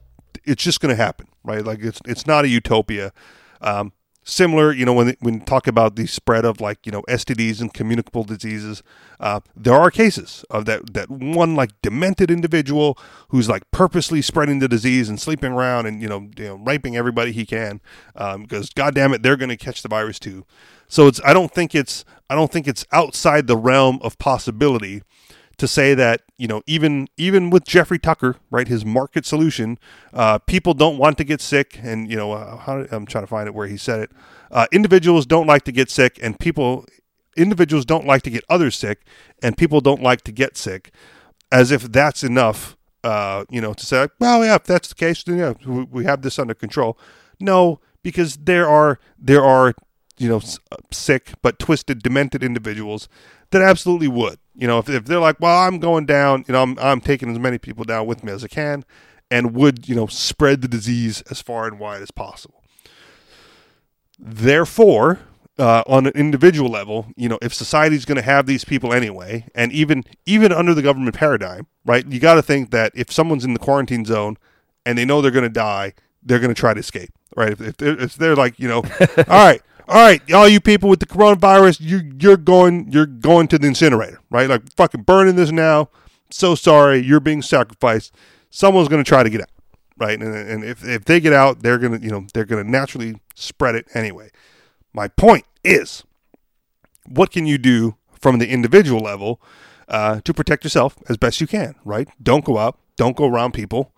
it's just going to happen right? Like it's it's not a utopia. Um, similar, you know, when when talk about the spread of like you know STDs and communicable diseases, uh, there are cases of that that one like demented individual who's like purposely spreading the disease and sleeping around and you know, you know raping everybody he can um, because God damn it, they're going to catch the virus too. So it's I don't think it's I don't think it's outside the realm of possibility to say that you know even even with Jeffrey Tucker, right, his market solution, uh, people don't want to get sick, and you know uh, how, I'm trying to find it where he said it. Uh, individuals don't like to get sick, and people individuals don't like to get others sick, and people don't like to get sick, as if that's enough. Uh, you know, to say, well, yeah, if that's the case, then yeah, we, we have this under control. No, because there are there are you know uh, sick but twisted, demented individuals that absolutely would. You know, if, if they're like, well, I'm going down, you know, I'm, I'm taking as many people down with me as I can, and would, you know, spread the disease as far and wide as possible. Therefore, uh, on an individual level, you know, if society's going to have these people anyway, and even even under the government paradigm, right? You got to think that if someone's in the quarantine zone and they know they're going to die, they're going to try to escape, right? If, if, they're, if they're like, you know, all right, all right, all you people with the coronavirus, you you're going you're going to the incinerator, right? Like fucking burning this now. So sorry, you're being sacrificed. Someone's going to try to get out, right? And, and if if they get out, they're gonna you know they're gonna naturally spread it anyway. My point is, what can you do from the individual level uh, to protect yourself as best you can, right? Don't go out, don't go around people.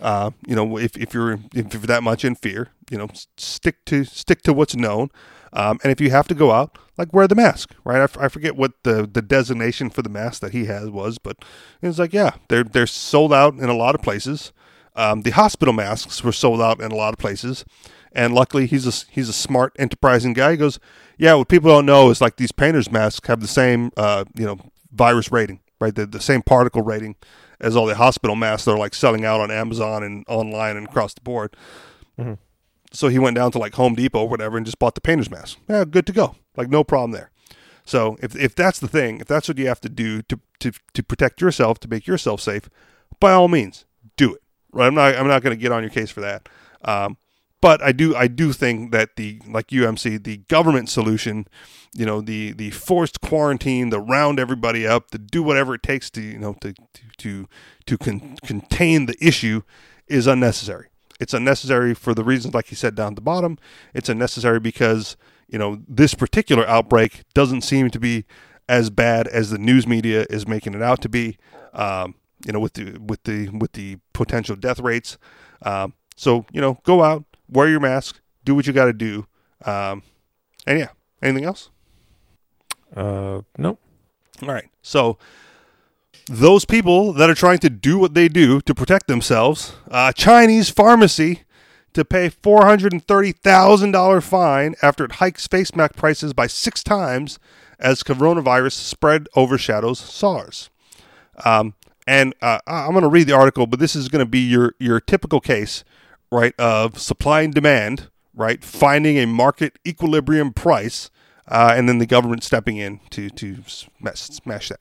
Uh, you know, if, if you're if you're that much in fear, you know, stick to stick to what's known. Um, and if you have to go out, like wear the mask, right? I, f- I forget what the, the designation for the mask that he has was, but it's like, yeah, they're they're sold out in a lot of places. Um, the hospital masks were sold out in a lot of places, and luckily he's a he's a smart, enterprising guy. He goes, yeah, what people don't know is like these painters masks have the same uh, you know virus rating, right? The the same particle rating as all the hospital masks that are like selling out on Amazon and online and across the board. Mhm. So he went down to like Home Depot or whatever and just bought the painter's mask. Yeah, good to go. Like no problem there. So if if that's the thing, if that's what you have to do to to to protect yourself, to make yourself safe, by all means, do it. Right? I'm not I'm not going to get on your case for that. Um, but I do I do think that the like you MC the government solution, you know the the forced quarantine, the round everybody up, to do whatever it takes to you know to to to, con- contain the issue, is unnecessary. It's unnecessary for the reasons like you said down at the bottom. It's unnecessary because you know this particular outbreak doesn't seem to be as bad as the news media is making it out to be. Um, you know with the with the with the potential death rates. Um, so you know go out wear your mask, do what you got to do. Um, and yeah, anything else? Uh, nope. All right. So those people that are trying to do what they do to protect themselves, uh, Chinese pharmacy to pay four hundred and thirty thousand dollar fine after it hikes face mask prices by six times as coronavirus spread overshadows SARS. Um, and uh, I'm going to read the article, but this is going to be your your typical case, right, of supply and demand, right, finding a market equilibrium price, uh, and then the government stepping in to to smash, smash that.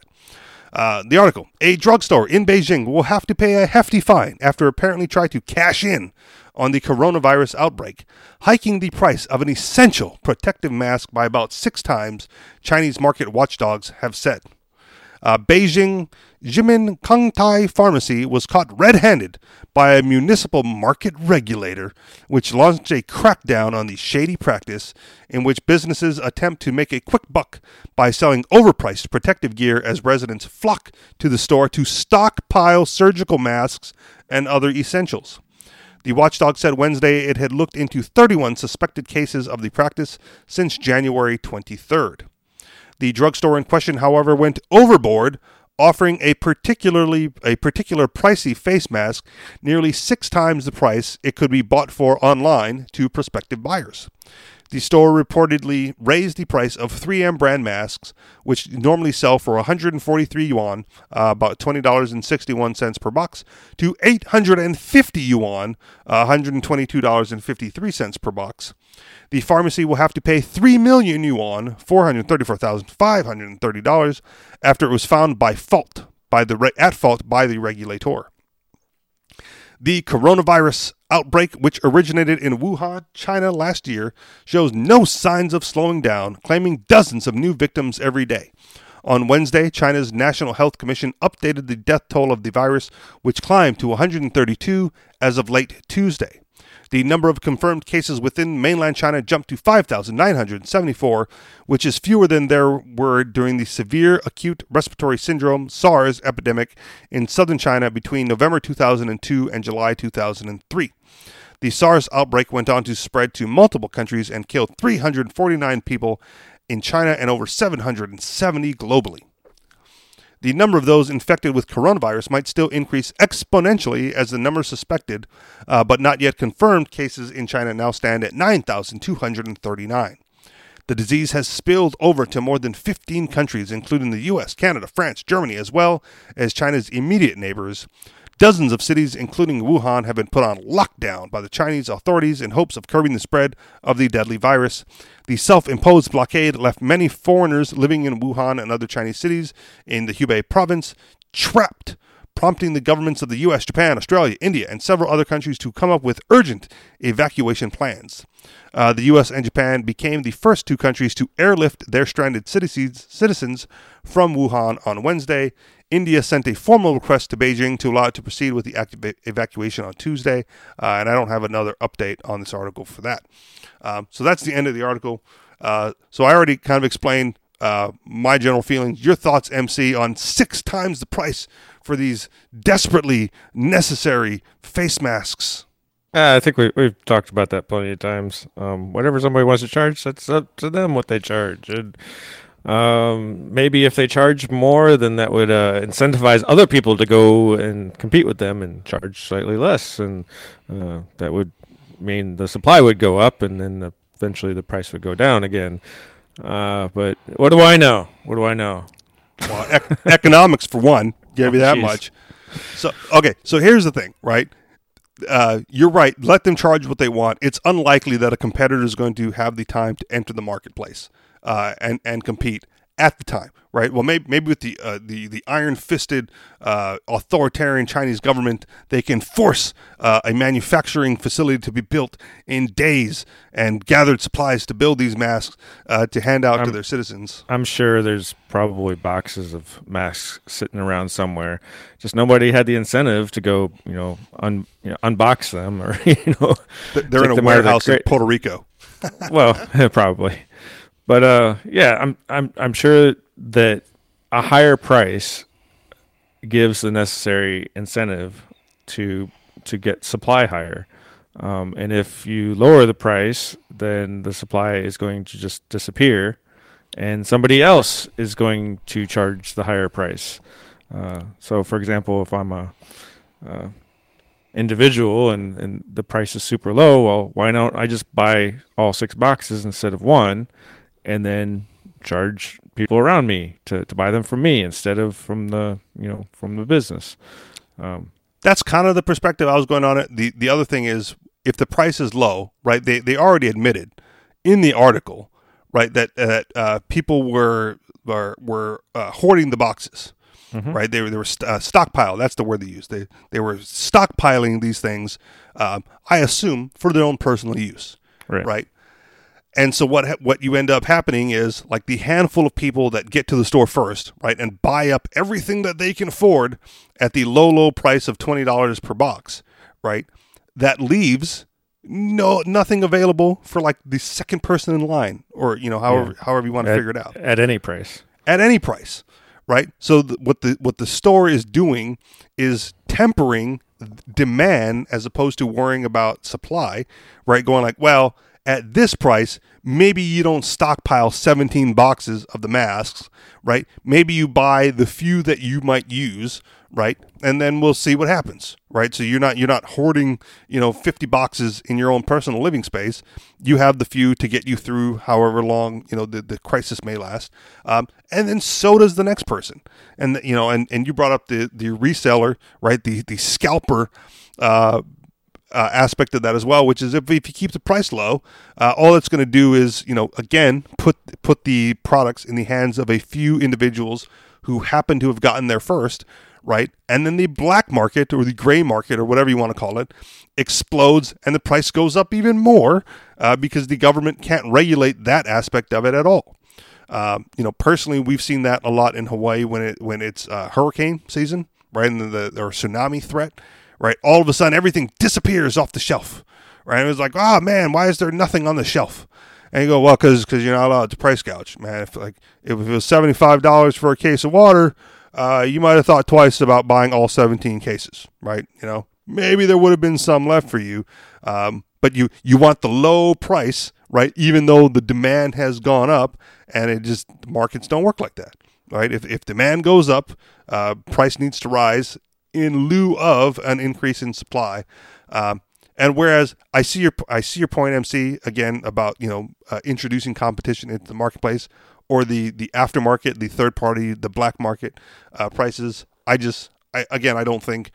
Uh, the article: A drugstore in Beijing will have to pay a hefty fine after apparently tried to cash in on the coronavirus outbreak, hiking the price of an essential protective mask by about six times. Chinese market watchdogs have said. Uh, Beijing Jimin Kangtai Pharmacy was caught red handed by a municipal market regulator, which launched a crackdown on the shady practice in which businesses attempt to make a quick buck by selling overpriced protective gear as residents flock to the store to stockpile surgical masks and other essentials. The watchdog said Wednesday it had looked into 31 suspected cases of the practice since January 23rd. The drugstore in question, however, went overboard, offering a particularly a particular pricey face mask nearly six times the price it could be bought for online to prospective buyers. The store reportedly raised the price of 3M brand masks, which normally sell for 143 yuan, uh, about $20.61 per box, to 850 yuan, uh, $122.53 per box. The pharmacy will have to pay 3 million yuan, $434,530, after it was found by fault by the re- at fault by the regulator. The coronavirus outbreak, which originated in Wuhan, China last year, shows no signs of slowing down, claiming dozens of new victims every day. On Wednesday, China's National Health Commission updated the death toll of the virus, which climbed to 132 as of late Tuesday. The number of confirmed cases within mainland China jumped to 5,974, which is fewer than there were during the severe acute respiratory syndrome SARS epidemic in southern China between November 2002 and July 2003. The SARS outbreak went on to spread to multiple countries and killed 349 people in China and over 770 globally. The number of those infected with coronavirus might still increase exponentially as the number suspected, uh, but not yet confirmed cases in China now stand at 9,239. The disease has spilled over to more than 15 countries, including the US, Canada, France, Germany, as well as China's immediate neighbors. Dozens of cities, including Wuhan, have been put on lockdown by the Chinese authorities in hopes of curbing the spread of the deadly virus. The self imposed blockade left many foreigners living in Wuhan and other Chinese cities in the Hubei province trapped, prompting the governments of the US, Japan, Australia, India, and several other countries to come up with urgent evacuation plans. Uh, the US and Japan became the first two countries to airlift their stranded citizens citizens from Wuhan on Wednesday. India sent a formal request to Beijing to allow it to proceed with the evacuation on Tuesday, uh, and I don't have another update on this article for that. Um, so that's the end of the article. Uh, so I already kind of explained uh, my general feelings. Your thoughts, MC, on six times the price for these desperately necessary face masks. Uh, I think we, we've talked about that plenty of times. Um, whatever somebody wants to charge, that's up to them what they charge. And um, maybe if they charge more, then that would uh, incentivize other people to go and compete with them and charge slightly less, and uh, that would mean the supply would go up, and then eventually the price would go down again. Uh, but what do I know? What do I know? Well, ec- economics for one, give you that Jeez. much. So okay, so here's the thing, right? Uh, you're right. Let them charge what they want. It's unlikely that a competitor is going to have the time to enter the marketplace uh, and and compete at the time, right? Well, maybe maybe with the uh, the the iron fisted uh, authoritarian Chinese government, they can force uh, a manufacturing facility to be built in days and gathered supplies to build these masks uh, to hand out to I'm- their citizens. I'm sure there's probably boxes of masks sitting around somewhere. Just nobody had the incentive to go, you know, un, you know unbox them or you know. They're in a them out of the warehouse in. Puerto Rico. well, probably. But uh, yeah, I'm I'm I'm sure that a higher price gives the necessary incentive to to get supply higher. Um, and if you lower the price, then the supply is going to just disappear, and somebody else is going to charge the higher price. Uh, so, for example, if I'm a uh, individual and, and the price is super low, well, why don't I just buy all six boxes instead of one and then charge people around me to, to buy them from me instead of from the you know from the business. Um, That's kind of the perspective I was going on it. The the other thing is if the price is low, right? They they already admitted in the article, right, that that uh, people were were were uh, hoarding the boxes. Right, they were they were st- uh, stockpile. That's the word they used. They they were stockpiling these things. Um, I assume for their own personal use. right. right? And so what what you end up happening is like the handful of people that get to the store first, right, and buy up everything that they can afford at the low low price of twenty dollars per box, right? That leaves no nothing available for like the second person in line, or you know however however you want to At, figure it out at any price. at any price, right? So th- what the what the store is doing is tempering demand as opposed to worrying about supply, right? Going like, well, at this price, maybe you don't stockpile 17 boxes of the masks, right? Maybe you buy the few that you might use, right? And then we'll see what happens, right? So you're not you're not hoarding, you know, 50 boxes in your own personal living space. You have the few to get you through however long, you know, the, the crisis may last. Um, and then so does the next person. And you know, and, and you brought up the the reseller, right? The the scalper uh uh, aspect of that as well, which is if, if you keep the price low, uh, all it's going to do is, you know, again, put put the products in the hands of a few individuals who happen to have gotten there first, right? And then the black market or the gray market or whatever you want to call it explodes, and the price goes up even more uh, because the government can't regulate that aspect of it at all. Um, you know, personally, we've seen that a lot in Hawaii when it when it's uh, hurricane season, right, and the, the or tsunami threat, right. All of a sudden, everything disappears off the shelf, right. It was like, oh man, why is there nothing on the shelf? And you go, well, because because you're not allowed to price gouge, man. If like if it was seventy five dollars for a case of water, uh, you might have thought twice about buying all seventeen cases, right? You know, maybe there would have been some left for you, um, but you you want the low price, right? Even though the demand has gone up, and it just markets don't work like that, right? If if demand goes up, uh, price needs to rise in lieu of an increase in supply. Um, and whereas I see your I see your point, MC, again about you know uh, introducing competition into the marketplace or the the aftermarket, the third party, the black market uh, prices. I just I, again I don't think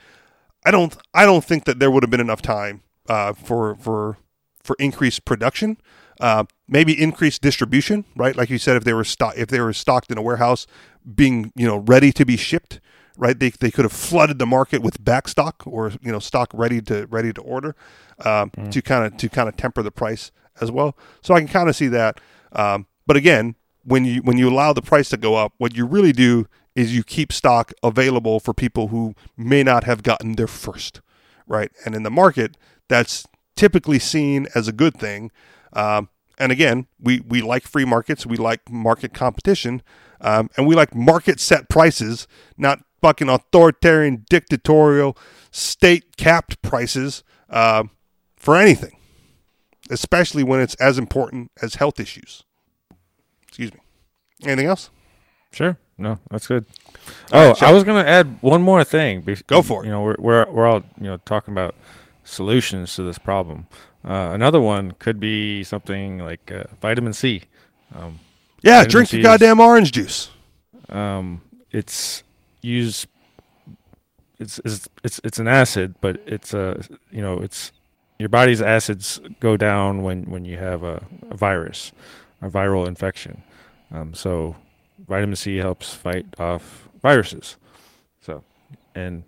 I don't I don't think that there would have been enough time uh, for for for increased production. Uh, maybe increased distribution, right? Like you said, if they were stock if they were stocked in a warehouse, being you know ready to be shipped, right? They, they could have flooded the market with back stock or you know stock ready to ready to order um, to kind of to kind of temper the price as well. So I can kind of see that. Um, but again, when you when you allow the price to go up, what you really do is you keep stock available for people who may not have gotten there first, right? And in the market, that's typically seen as a good thing. Um, and again, we we like free markets, we like market competition, um, and we like market set prices, not fucking authoritarian, dictatorial, state capped prices uh, for anything, especially when it's as important as health issues. Excuse me. Anything else? Sure. No, that's good. All Oh, right, I was gonna add one more thing. be- Go for it. You know, we're we're we're all you know talking about solutions to this problem. Uh, another one could be something like uh, vitamin C. Um, Yeah, Vitamin drink C your is- goddamn orange juice. um, it's used. It's, it's it's it's an acid, but it's a you know it's your body's acids go down when when you have a, a virus, a viral infection. Um, so vitamin C helps fight off viruses. So and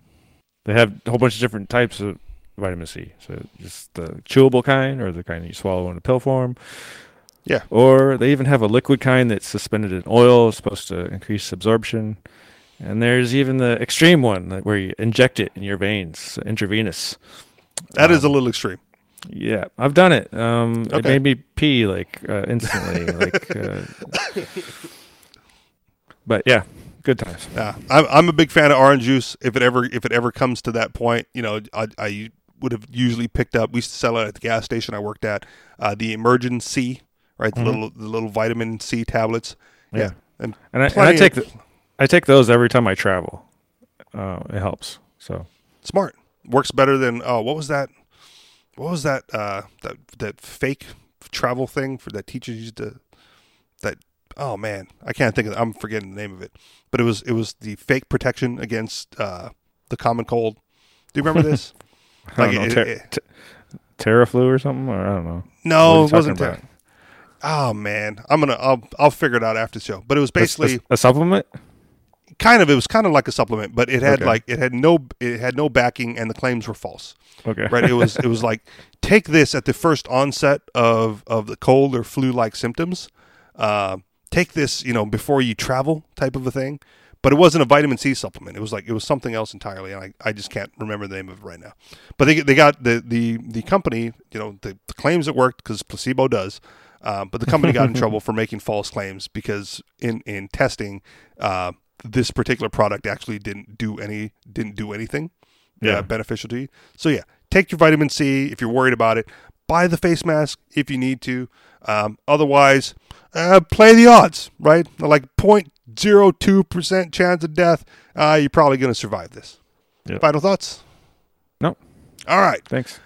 they have a whole bunch of different types of vitamin C. So just the chewable kind, or the kind you swallow in a pill form. Yeah. Or they even have a liquid kind that's suspended in oil, supposed to increase absorption. And there's even the extreme one that- where you inject it in your veins, intravenous. That is a Um, little extreme. Yeah, I've done it. Um, It made me pee like uh, instantly. like, uh, but yeah, good times. Yeah, I'm, I'm a big fan of orange juice. If it ever if it ever comes to that point, you know, I, I would have usually picked up. We used to sell it at the gas station I worked at. Uh, the Emergen-C, right? The Mhm. little the little vitamin C tablets. Yeah, Yeah. and And I, and I take the, I take those every time I travel. Uh, it helps. So smart works better than oh, what was that? What was that? Uh, that that fake travel thing for that teachers used to that. Oh man, I can't think of. I'm forgetting the name of it, but it was it was the fake protection against uh, the common cold. Do you remember this? I don't Like, know, it- ter- it- t- Theraflu or something, or I don't know. No, it wasn't. Ter- oh man, I'm gonna I'll I'll figure it out after the show. But it was A- a- basically a, supplement. Kind of it was kind of like a supplement, but it had Okay. like it had no it had no backing and the claims were false. Okay. Right? It was it was like take this at the first onset of of the cold or flu like symptoms. Uh, take this you know before you travel type of a thing. But it wasn't a vitamin C supplement. It was like it was something else entirely, and I, I just can't remember the name of it right now. But they they got the the the company, you know, the, the claims it worked because placebo does. Uh, but the company got in trouble for making false claims because in in testing, uh, this particular product actually didn't do any didn't do anything Yeah. uh, beneficial to you. So yeah, take your vitamin C if you're worried about it. Buy the face mask if you need to. Um, otherwise, uh, play the odds. Right, like 0.02 percent chance of death. Uh, you're probably going to survive this. Yep. Final thoughts? No. All right Thanks.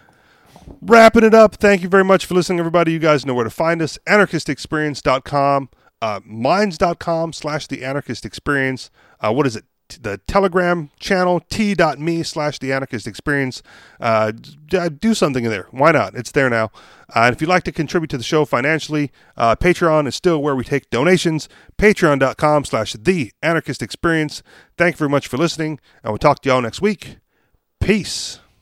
wrapping it up. Thank you very much for listening, everybody. You guys know where to find us. Anarchistexperience.com, uh, minds.com slash the anarchist experience. Uh, what is it? The Telegram channel, t.me slash the anarchist experience. Uh, d- do something in there. Why not? It's there now. Uh, and if you'd like to contribute to the show financially, uh, Patreon is still where we take donations. Patreon.com slash the anarchist experience. Thank you very much for listening, and we'll talk to y'all next week. Peace.